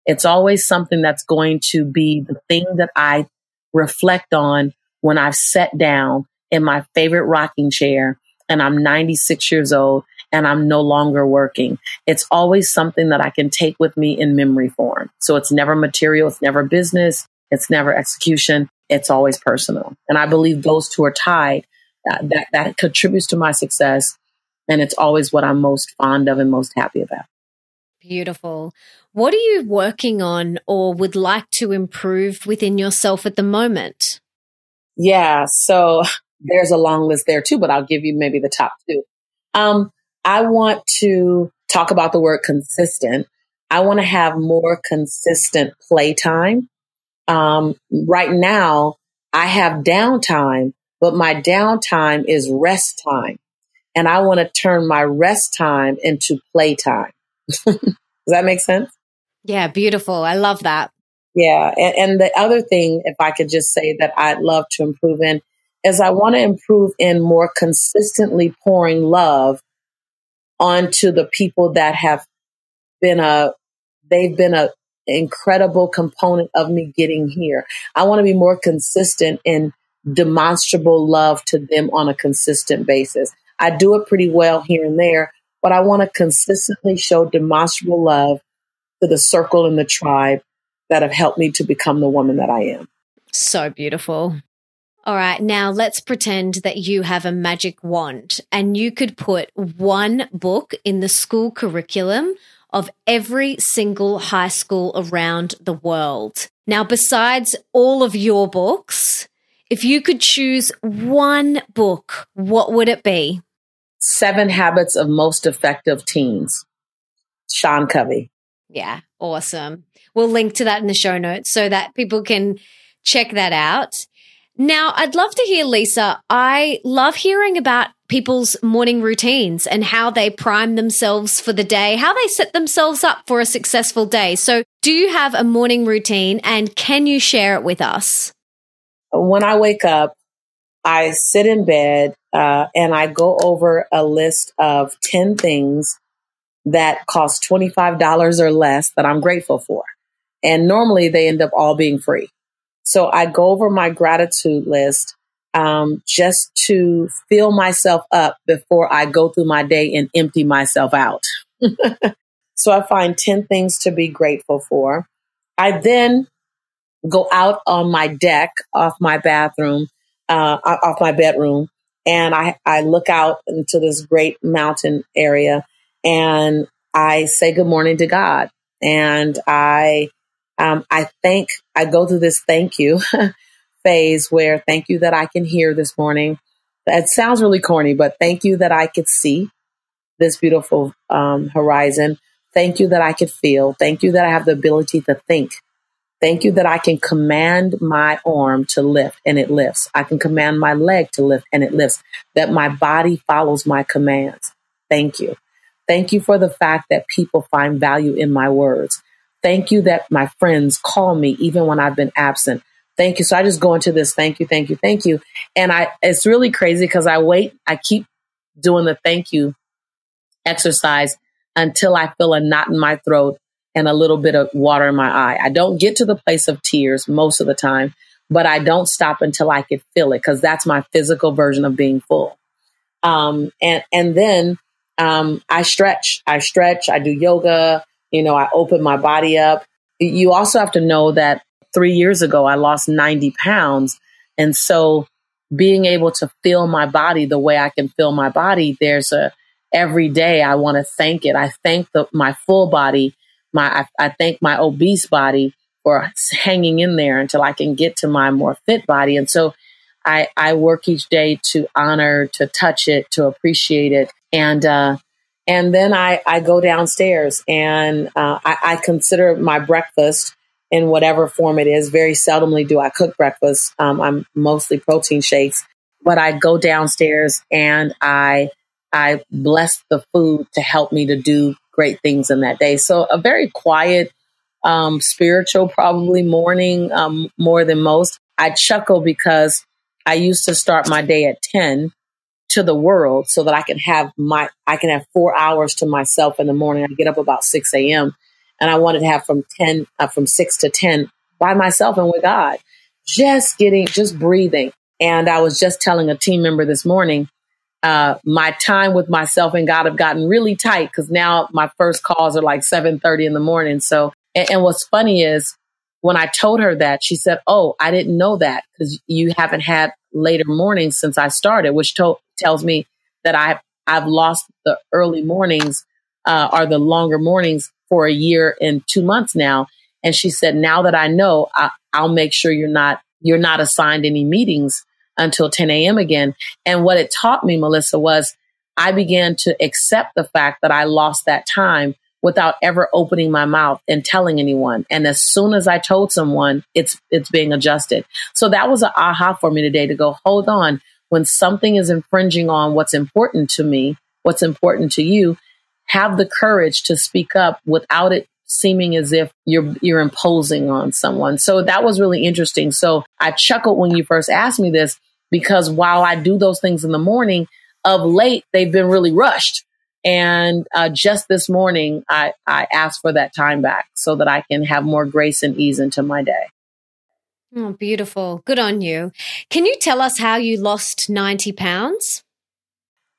It's always something that's going to be the thing that I reflect on when I've sat down in my favorite rocking chair and I'm 96 years old and I'm no longer working. It's always something that I can take with me in memory form. So it's never material, it's never business, it's never execution, it's always personal. And I believe those two are tied. Uh, that that contributes to my success and it's always what I'm most fond of and most happy about. Beautiful. What are you working on or would like to improve within yourself at the moment? Yeah. So [LAUGHS] there's a long list there too, but I'll give you maybe the top two. Um, I want to talk about the word consistent. I want to have more consistent playtime. Um, right now, I have downtime, but my downtime is rest time. And I want to turn my rest time into playtime. [LAUGHS] Does that make sense? Yeah, beautiful. I love that. Yeah. And, and the other thing, if I could just say that I'd love to improve in, is I want to improve in more consistently pouring love onto the people that have been a, they've been a incredible component of me getting here. I want to be more consistent in demonstrable love to them on a consistent basis. I do it pretty well here and there, but I want to consistently show demonstrable love to the circle and the tribe that have helped me to become the woman that I am. So beautiful. All right, now let's pretend that you have a magic wand and you could put one book in the school curriculum of every single high school around the world. Now, besides all of your books, if you could choose one book, what would it be? Seven Habits of Most Effective Teens. Sean Covey. Yeah, awesome. We'll link to that in the show notes so that people can check that out. Now, I'd love to hear, Lisa. I love hearing about people's morning routines and how they prime themselves for the day, how they set themselves up for a successful day. So, do you have a morning routine and can you share it with us? When I wake up, I sit in bed uh, and I go over a list of 10 things that cost $25 or less that I'm grateful for. And normally they end up all being free. So I go over my gratitude list um, just to fill myself up before I go through my day and empty myself out. [LAUGHS] so I find 10 things to be grateful for. I then go out on my deck off my bathroom, uh, off my bedroom, and I, I look out into this great mountain area and I say good morning to God. And I um, I thank, I go through this thank you [LAUGHS] phase where thank you that I can hear this morning. That sounds really corny, but thank you that I could see this beautiful um, horizon. Thank you that I could feel. Thank you that I have the ability to think. Thank you that I can command my arm to lift and it lifts. I can command my leg to lift and it lifts. That my body follows my commands. Thank you. Thank you for the fact that people find value in my words. Thank you that my friends call me even when I've been absent. Thank you. So I just go into this thank you, thank you, thank you. And I it's really crazy because I wait, I keep doing the thank you exercise until I feel a knot in my throat and a little bit of water in my eye. I don't get to the place of tears most of the time, but I don't stop until I can feel it because that's my physical version of being full. Um, and and then um, I stretch. I stretch. I do yoga. You know, I open my body up. You also have to know that three years ago, I lost 90 pounds. And so being able to feel my body the way I can feel my body, there's a, every day I want to thank it. I thank the, my full body. My, I, I thank my obese body for hanging in there until I can get to my more fit body. And so I, I work each day to honor, to touch it, to appreciate it. And, uh, and then I, I go downstairs and uh, I, I, consider my breakfast in whatever form it is. Very seldomly do I cook breakfast. Um, I'm mostly protein shakes, but I go downstairs and I I bless the food to help me to do great things in that day. So a very quiet, um, spiritual, probably morning um, more than most. I chuckle because I used to start my day at ten to the world so that I can have my I can have four hours to myself in the morning. I get up about six a.m. and I wanted to have from ten uh, from six to ten by myself and with God, just getting just breathing. And I was just telling a team member this morning, uh, my time with myself and God have gotten really tight because now my first calls are like seven thirty in the morning. So and, and what's funny is when I told her that, she said, "Oh, I didn't know that because you haven't had later mornings since I started," which told tells me that I I've lost the early mornings uh, or the longer mornings for a year and two months now. And she said, now that I know, I, I'll make sure you're not you're not assigned any meetings until 10 a.m. again. And what it taught me, Melissa, was I began to accept the fact that I lost that time without ever opening my mouth and telling anyone. And as soon as I told someone, it's it's being adjusted. So that was an aha for me today to go, hold on when something is infringing on what's important to me, what's important to you, have the courage to speak up without it seeming as if you're you're imposing on someone. So that was really interesting. So I chuckled when you first asked me this because while I do those things in the morning, of late they've been really rushed. And uh, just this morning, I, I asked for that time back so that I can have more grace and ease into my day. Oh, beautiful. Good on you. Can you tell us how you lost 90 pounds?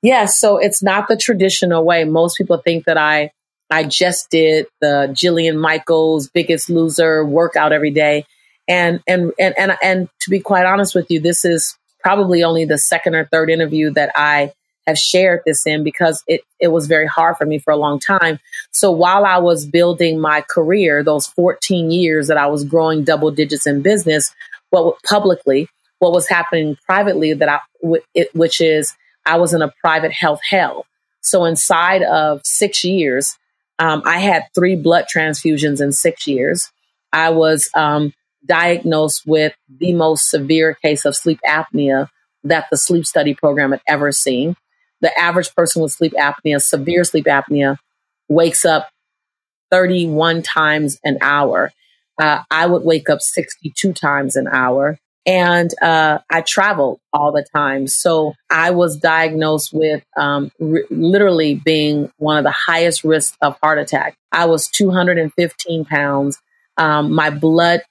Yes. So it's not the traditional way. Most people think that I, I just did the Jillian Michaels biggest loser workout every day. And, and, and, and, and to be quite honest with you, this is probably only the second or third interview that I have shared this in because it, it was very hard for me for a long time. So while I was building my career, those 14 years that I was growing double digits in business, what publicly, what was happening privately that I, it, which is I was in a private health hell. So inside of six years, um, I had three blood transfusions in six years. I was um, diagnosed with the most severe case of sleep apnea that the sleep study program had ever seen. the average person with sleep apnea, severe sleep apnea, wakes up 31 times an hour. Uh, I would wake up 62 times an hour. And uh, I traveled all the time. So I was diagnosed with um, literally being one of the highest risks of heart attack. I was 215 pounds. Um, my blood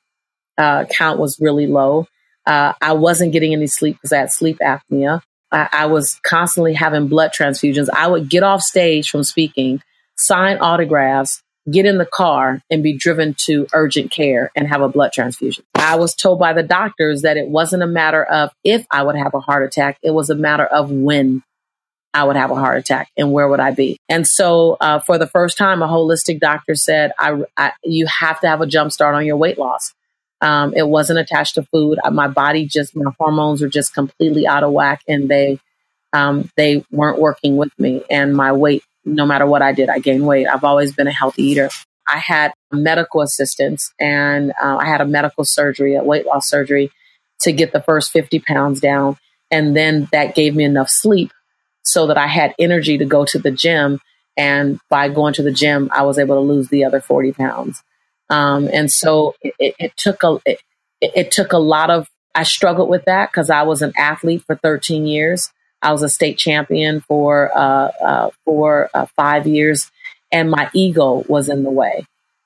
uh, count was really low. Uh, I wasn't getting any sleep because I had sleep apnea. I, I was constantly having blood transfusions. I would get off stage from speaking, sign autographs, get in the car and be driven to urgent care and have a blood transfusion. I was told by the doctors that it wasn't a matter of if I would have a heart attack, it was a matter of when I would have a heart attack and where would I be. And so, uh, for the first time, a holistic doctor said, I, I, "You have to have a jump start on your weight loss." Um, it wasn't attached to food. My body just, my hormones were just completely out of whack, and they um, they weren't working with me, and my weight no matter what I did, I gained weight. I've always been a healthy eater. I had medical assistance and uh, I had a medical surgery, a weight loss surgery to get the first 50 pounds down. And then that gave me enough sleep so that I had energy to go to the gym. And by going to the gym, I was able to lose the other 40 pounds. Um, and so it, it took a, it, it took a lot of, I struggled with that because I was an athlete for 13 years. I was a state champion for uh, uh, for uh, five years, and my ego was in the way.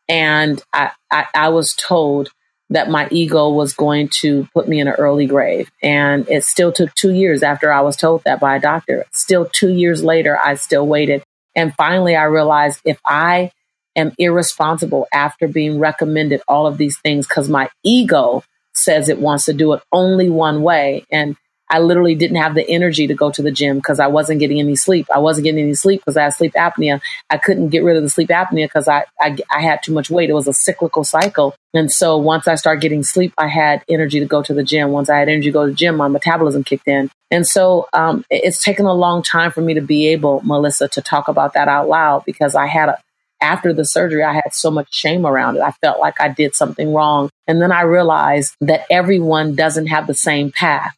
And I, I, I, was told that my ego was going to put me in an early grave. And it still took two years after I was told that by a doctor. Still, two years later, I still waited. And finally, I realized if I am irresponsible after being recommended all of these things because my ego says it wants to do it only one way. And I literally didn't have the energy to go to the gym because I wasn't getting any sleep. I wasn't getting any sleep because I had sleep apnea. I couldn't get rid of the sleep apnea because I, I, I had too much weight. It was a cyclical cycle. And so once I started getting sleep, I had energy to go to the gym. Once I had energy to go to the gym, my metabolism kicked in. And so um, it's taken a long time for me to be able, Melissa, to talk about that out loud because I had a, after the surgery, I had so much shame around it. I felt like I did something wrong. And then I realized that everyone doesn't have the same path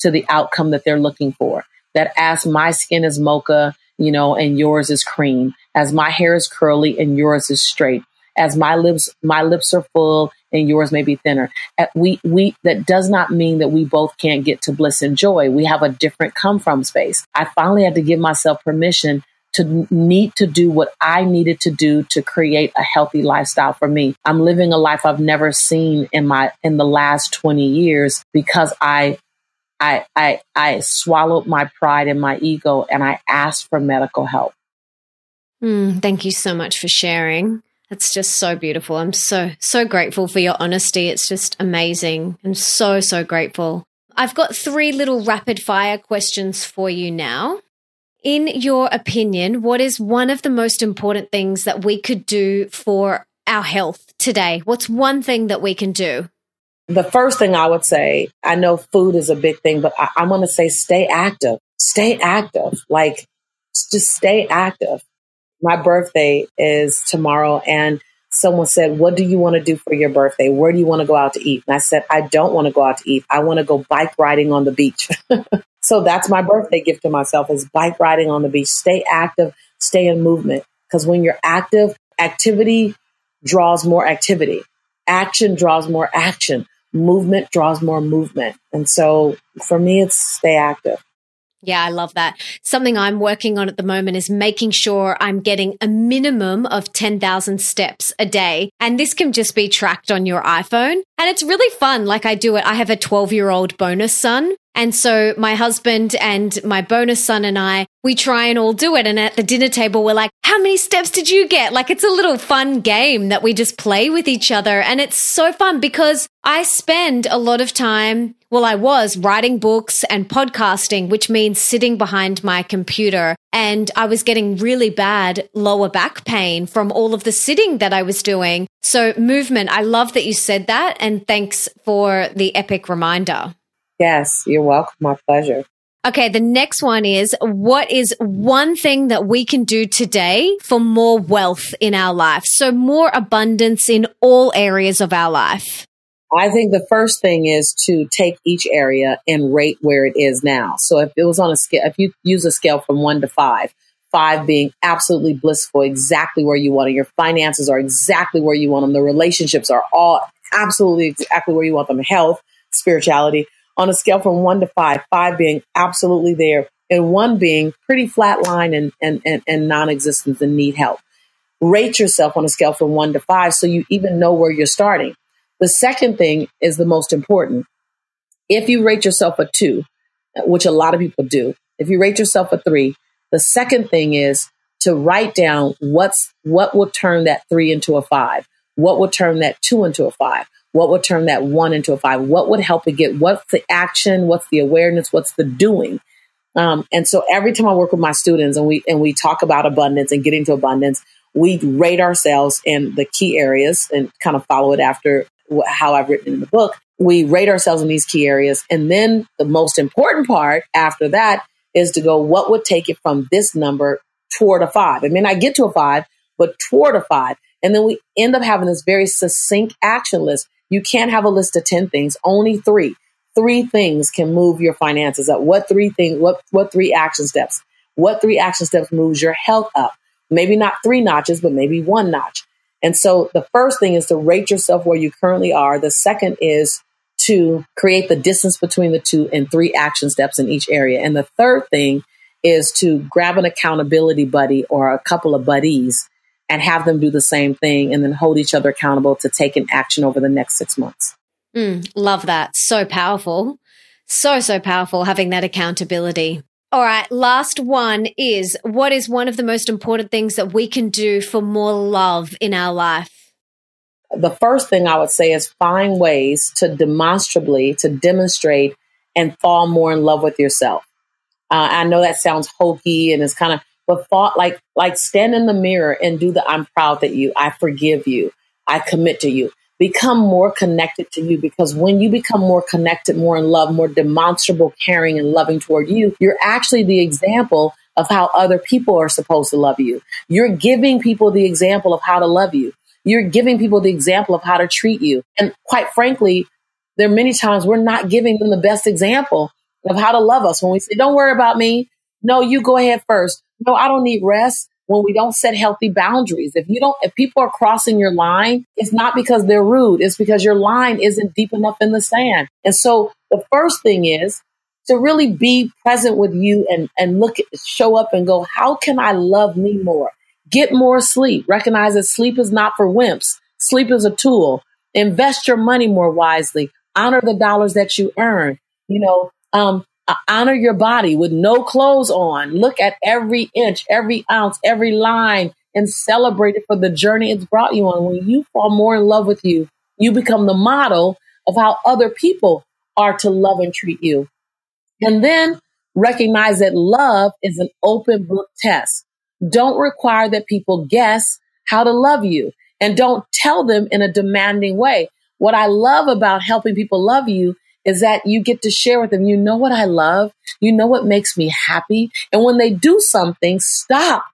to the outcome that they're looking for. That as my skin is mocha, you know, and yours is cream, as my hair is curly and yours is straight, as my lips my lips are full and yours may be thinner. We we that does not mean that we both can't get to bliss and joy. We have a different come from space. I finally had to give myself permission to need to do what I needed to do to create a healthy lifestyle for me. I'm living a life I've never seen in my in the last 20 years because I I, I, I swallowed my pride and my ego and I asked for medical help. Mm, thank you so much for sharing. It's just so beautiful. I'm so, so grateful for your honesty. It's just amazing. I'm so, so grateful. I've got three little rapid fire questions for you now. In your opinion, what is one of the most important things that we could do for our health today? What's one thing that we can do? The first thing I would say, I know food is a big thing, but I, I'm going to say stay active. Stay active. Like, just stay active. My birthday is tomorrow, and someone said, What do you want to do for your birthday? Where do you want to go out to eat? And I said, I don't want to go out to eat. I want to go bike riding on the beach. [LAUGHS] so that's my birthday gift to myself is bike riding on the beach. Stay active, stay in movement. Because when you're active, activity draws more activity. Action draws more action movement draws more movement. And so for me, it's stay active. Yeah, I love that. Something I'm working on at the moment is making sure I'm getting a minimum of 10,000 steps a day. And this can just be tracked on your iPhone. And it's really fun. Like I do it. I have a 12 year old bonus son and so my husband and my bonus son and I, we try and all do it. And at the dinner table, we're like, how many steps did you get? Like it's a little fun game that we just play with each other. And it's so fun because I spend a lot of time, well, I was writing books and podcasting, which means sitting behind my computer. And I was getting really bad lower back pain from all of the sitting that I was doing. So movement, I love that you said that. And thanks for the epic reminder. Yes, you're welcome. My pleasure. Okay, the next one is what is one thing that we can do today for more wealth in our life? So, more abundance in all areas of our life. I think the first thing is to take each area and rate where it is now. So if it was on a scale, if you use a scale from one to five, five being absolutely blissful, exactly where you want it, your finances are exactly where you want them, the relationships are all absolutely exactly where you want them, health, spirituality. On a scale from one to five, five being absolutely there, and one being pretty flat line and, and, and, and non existent and need help. Rate yourself on a scale from one to five so you even know where you're starting. The second thing is the most important. If you rate yourself a two, which a lot of people do, if you rate yourself a three, the second thing is to write down what's what will turn that three into a five, what will turn that two into a five, what would turn that one into a five, what would help it get, what's the action, what's the awareness, what's the doing. Um, and so every time I work with my students and we and we talk about abundance and getting to abundance, we rate ourselves in the key areas and kind of follow it after how I've written in the book. We rate ourselves in these key areas. And then the most important part after that is to go, what would take it from this number toward a five? I may not get to a five, but toward a five. And then we end up having this very succinct action list. You can't have a list of 10 things, only three. Three things can move your finances up. What three things, what, what three action steps? What three action steps moves your health up? Maybe not three notches, but maybe one notch. And so the first thing is to rate yourself where you currently are. The second is to create the distance between the two and three action steps in each area. And the third thing is to grab an accountability buddy or a couple of buddies and have them do the same thing and then hold each other accountable to take an action over the next six months. Mm, love that. So powerful. So, so powerful having that accountability. All right, last one is what is one of the most important things that we can do for more love in our life? The first thing I would say is find ways to demonstrably to demonstrate and fall more in love with yourself. Uh, I know that sounds hokey and it's kind of, but thought like like stand in the mirror and do the I'm proud that you, I forgive you, I commit to you become more connected to you because when you become more connected, more in love, more demonstrable, caring, and loving toward you, you're actually the example of how other people are supposed to love you. You're giving people the example of how to love you. You're giving people the example of how to treat you. And quite frankly, there are many times we're not giving them the best example of how to love us. When we say, don't worry about me. No, you go ahead first. No, I don't need rest when we don't set healthy boundaries. If you don't, if people are crossing your line, it's not because they're rude. It's because your line isn't deep enough in the sand. And so the first thing is to really be present with you and, and look, at, show up and go, how can I love me more? Get more sleep. Recognize that sleep is not for wimps. Sleep is a tool. Invest your money more wisely. Honor the dollars that you earn. You know, um, honor your body with no clothes on. Look at every inch, every ounce, every line, and celebrate it for the journey it's brought you on. When you fall more in love with you, you become the model of how other people are to love and treat you. And then recognize that love is an open book test. Don't require that people guess how to love you and don't tell them in a demanding way. What I love about helping people love you is that you get to share with them, you know what I love? You know what makes me happy? And when they do something, stop,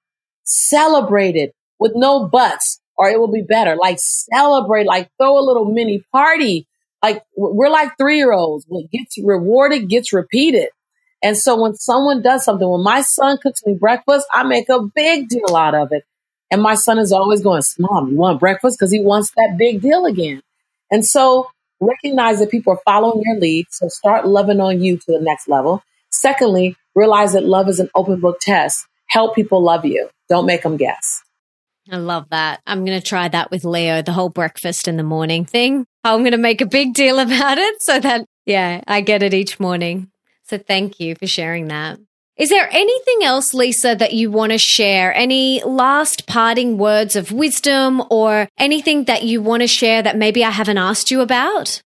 celebrate it with no buts or it will be better. Like celebrate, like throw a little mini party. Like we're like three year olds. What gets rewarded gets repeated. And so when someone does something, when my son cooks me breakfast, I make a big deal out of it. And my son is always going, Mom, you want breakfast? Because he wants that big deal again. And so recognize that people are following your lead. So start loving on you to the next level. Secondly, realize that love is an open book test. Help people love you. Don't make them guess. I love that. I'm going to try that with Leo, the whole breakfast in the morning thing. I'm going to make a big deal [LAUGHS] about it so that, yeah, I get it each morning. So thank you for sharing that. Is there anything else, Lisa, that you want to share? Any last parting words of wisdom or anything that you want to share that maybe I haven't asked you about?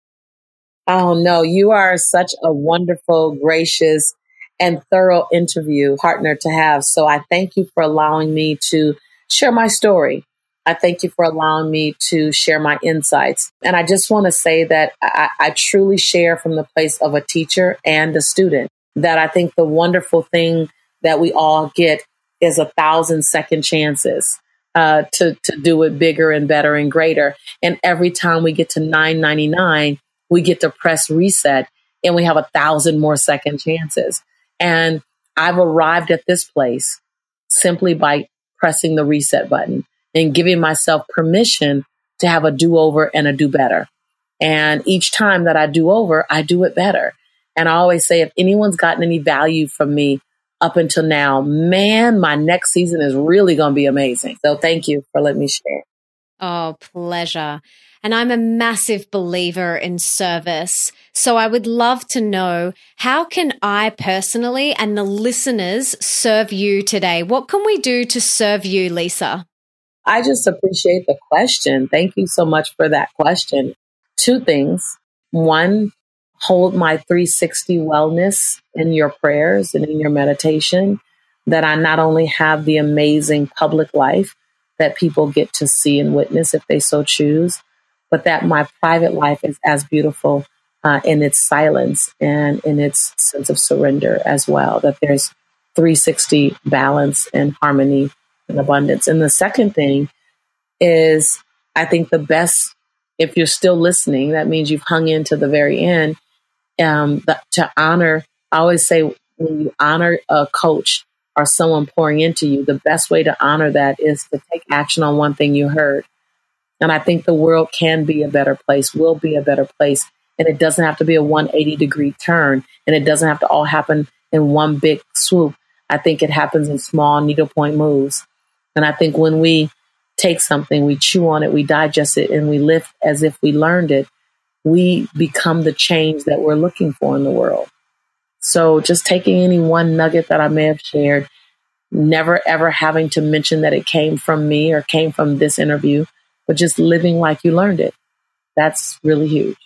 Oh, no. You are such a wonderful, gracious, and thorough interview partner to have. So I thank you for allowing me to share my story. I thank you for allowing me to share my insights. And I just want to say that I, I truly share from the place of a teacher and a student that I think the wonderful thing that we all get is a thousand second chances. uh, to to do it bigger and better and greater. And every time we get to 999, we get to press reset, and we have a thousand more second chances. And I've arrived at this place simply by pressing the reset button and giving myself permission to have a do over and a do better. And each time that I do over, I do it better. And I always say, if anyone's gotten any value from me up until now, man, my next season is really going to be amazing. So thank you for letting me share. Oh, pleasure. And I'm a massive believer in service. So I would love to know how can I personally and the listeners serve you today? What can we do to serve you, Lisa? I just appreciate the question. Thank you so much for that question. Two things. One, hold my 360 wellness in your prayers and in your meditation, that I not only have the amazing public life that people get to see and witness if they so choose, but that my private life is as beautiful uh, in its silence and in its sense of surrender as well, that there's 360 balance and harmony and abundance. And the second thing is, I think the best, if you're still listening, that means you've hung in to the very end, um, to honor, I always say when you honor a coach or someone pouring into you, the best way to honor that is to take action on one thing you heard. And I think the world can be a better place, will be a better place. And it doesn't have to be a 180 degree turn and it doesn't have to all happen in one big swoop. I think it happens in small needlepoint moves. And I think when we take something, we chew on it, we digest it, and we live as if we learned it, we become the change that we're looking for in the world. So just taking any one nugget that I may have shared, never ever having to mention that it came from me or came from this interview, but just living like you learned it. That's really huge.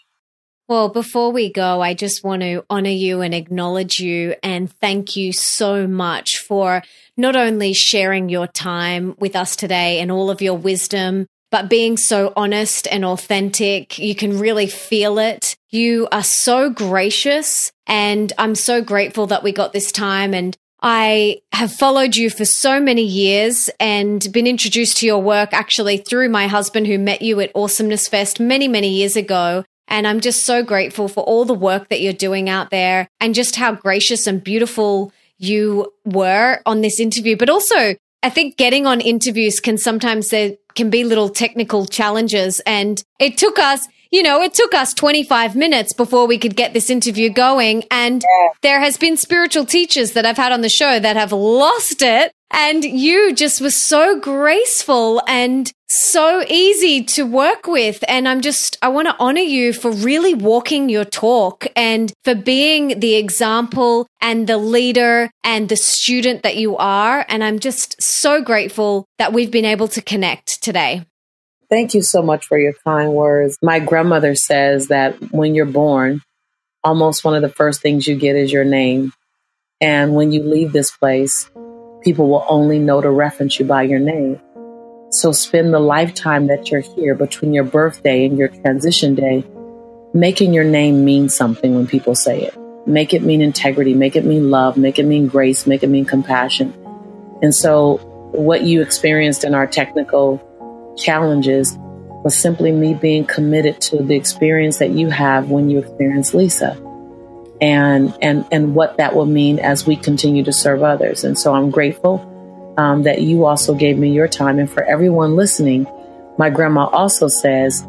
Well, before we go, I just want to honor you and acknowledge you and thank you so much for not only sharing your time with us today and all of your wisdom, but being so honest and authentic. You can really feel it. You are so gracious and I'm so grateful that we got this time and I have followed you for so many years and been introduced to your work actually through my husband who met you at Awesomeness Fest many, many years ago. And I'm just so grateful for all the work that you're doing out there and just how gracious and beautiful you were on this interview. But also, I think getting on interviews can sometimes can be little technical challenges. And it took us, you know, it took us 25 minutes before we could get this interview going. And there has been spiritual teachers that I've had on the show that have lost it and you just were so graceful and so easy to work with. And I'm just, I want to honor you for really walking your talk and for being the example and the leader and the student that you are. And I'm just so grateful that we've been able to connect today. Thank you so much for your kind words. My grandmother says that when you're born, almost one of the first things you get is your name. And when you leave this place, people will only know to reference you by your name. So spend the lifetime that you're here between your birthday and your transition day, making your name mean something when people say it. Make it mean integrity, make it mean love, make it mean grace, make it mean compassion. And so what you experienced in our technical challenges was simply me being committed to the experience that you have when you experience Lisa and and and what that will mean as we continue to serve others. And so I'm grateful um, that you also gave me your time. And for everyone listening, my grandma also says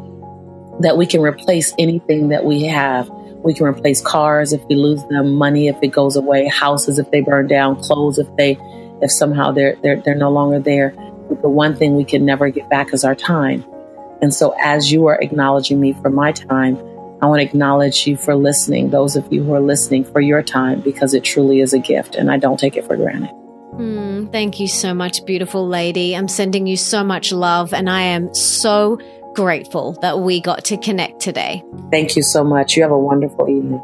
that we can replace anything that we have. We can replace cars if we lose them, money if it goes away, houses if they burn down, clothes if they if somehow they're they're they're no longer there. But the one thing we can never get back is our time. And so as you are acknowledging me for my time, I want to acknowledge you for listening, those of you who are listening for your time, because it truly is a gift and I don't take it for granted. Mm, thank you so much, beautiful lady. I'm sending you so much love, and I am so grateful that we got to connect today. Thank you so much. You have a wonderful evening.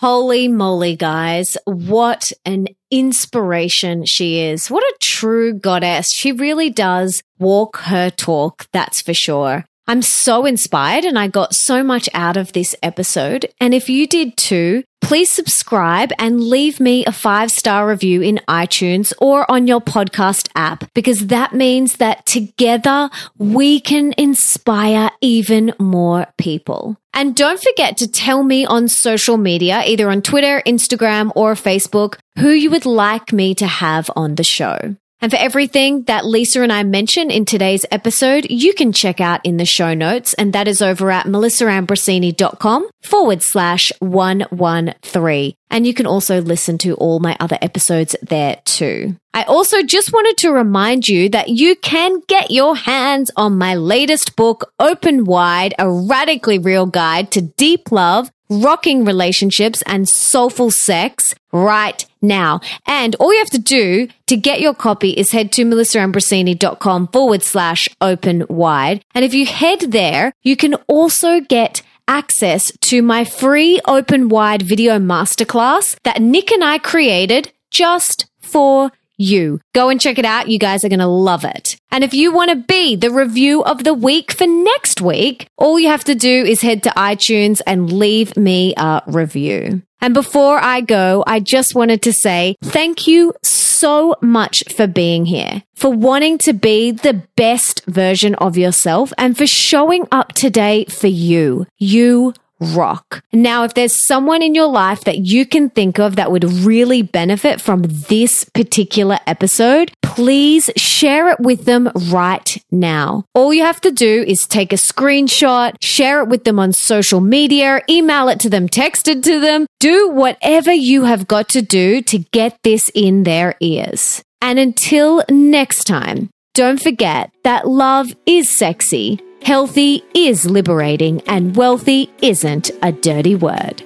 Holy moly, guys. What an inspiration she is. What a true goddess. She really does walk her talk, that's for sure. I'm so inspired and I got so much out of this episode. And if you did too, please subscribe and leave me a five star review in iTunes or on your podcast app because that means that together we can inspire even more people. And don't forget to tell me on social media, either on Twitter, Instagram, or Facebook, who you would like me to have on the show. And for everything that Lisa and I mention in today's episode, you can check out in the show notes, and that is over at melissaambrosini.com forward slash 113. And you can also listen to all my other episodes there too. I also just wanted to remind you that you can get your hands on my latest book, Open Wide, a radically real guide to deep love, rocking relationships and soulful sex right now. And all you have to do to get your copy is head to melissaambrosini.com forward slash open wide. And if you head there, you can also get access to my free open wide video masterclass that Nick and I created just for you. Go and check it out. You guys are going to love it. And if you want to be the review of the week for next week, all you have to do is head to iTunes and leave me a review. And before I go, I just wanted to say thank you so much for being here, for wanting to be the best version of yourself and for showing up today for you. You rock. Now, if there's someone in your life that you can think of that would really benefit from this particular episode, please share it with them right now. All you have to do is take a screenshot, share it with them on social media, email it to them, text it to them, do whatever you have got to do to get this in their ears. And until next time, don't forget that love is sexy Healthy is liberating, and wealthy isn't a dirty word.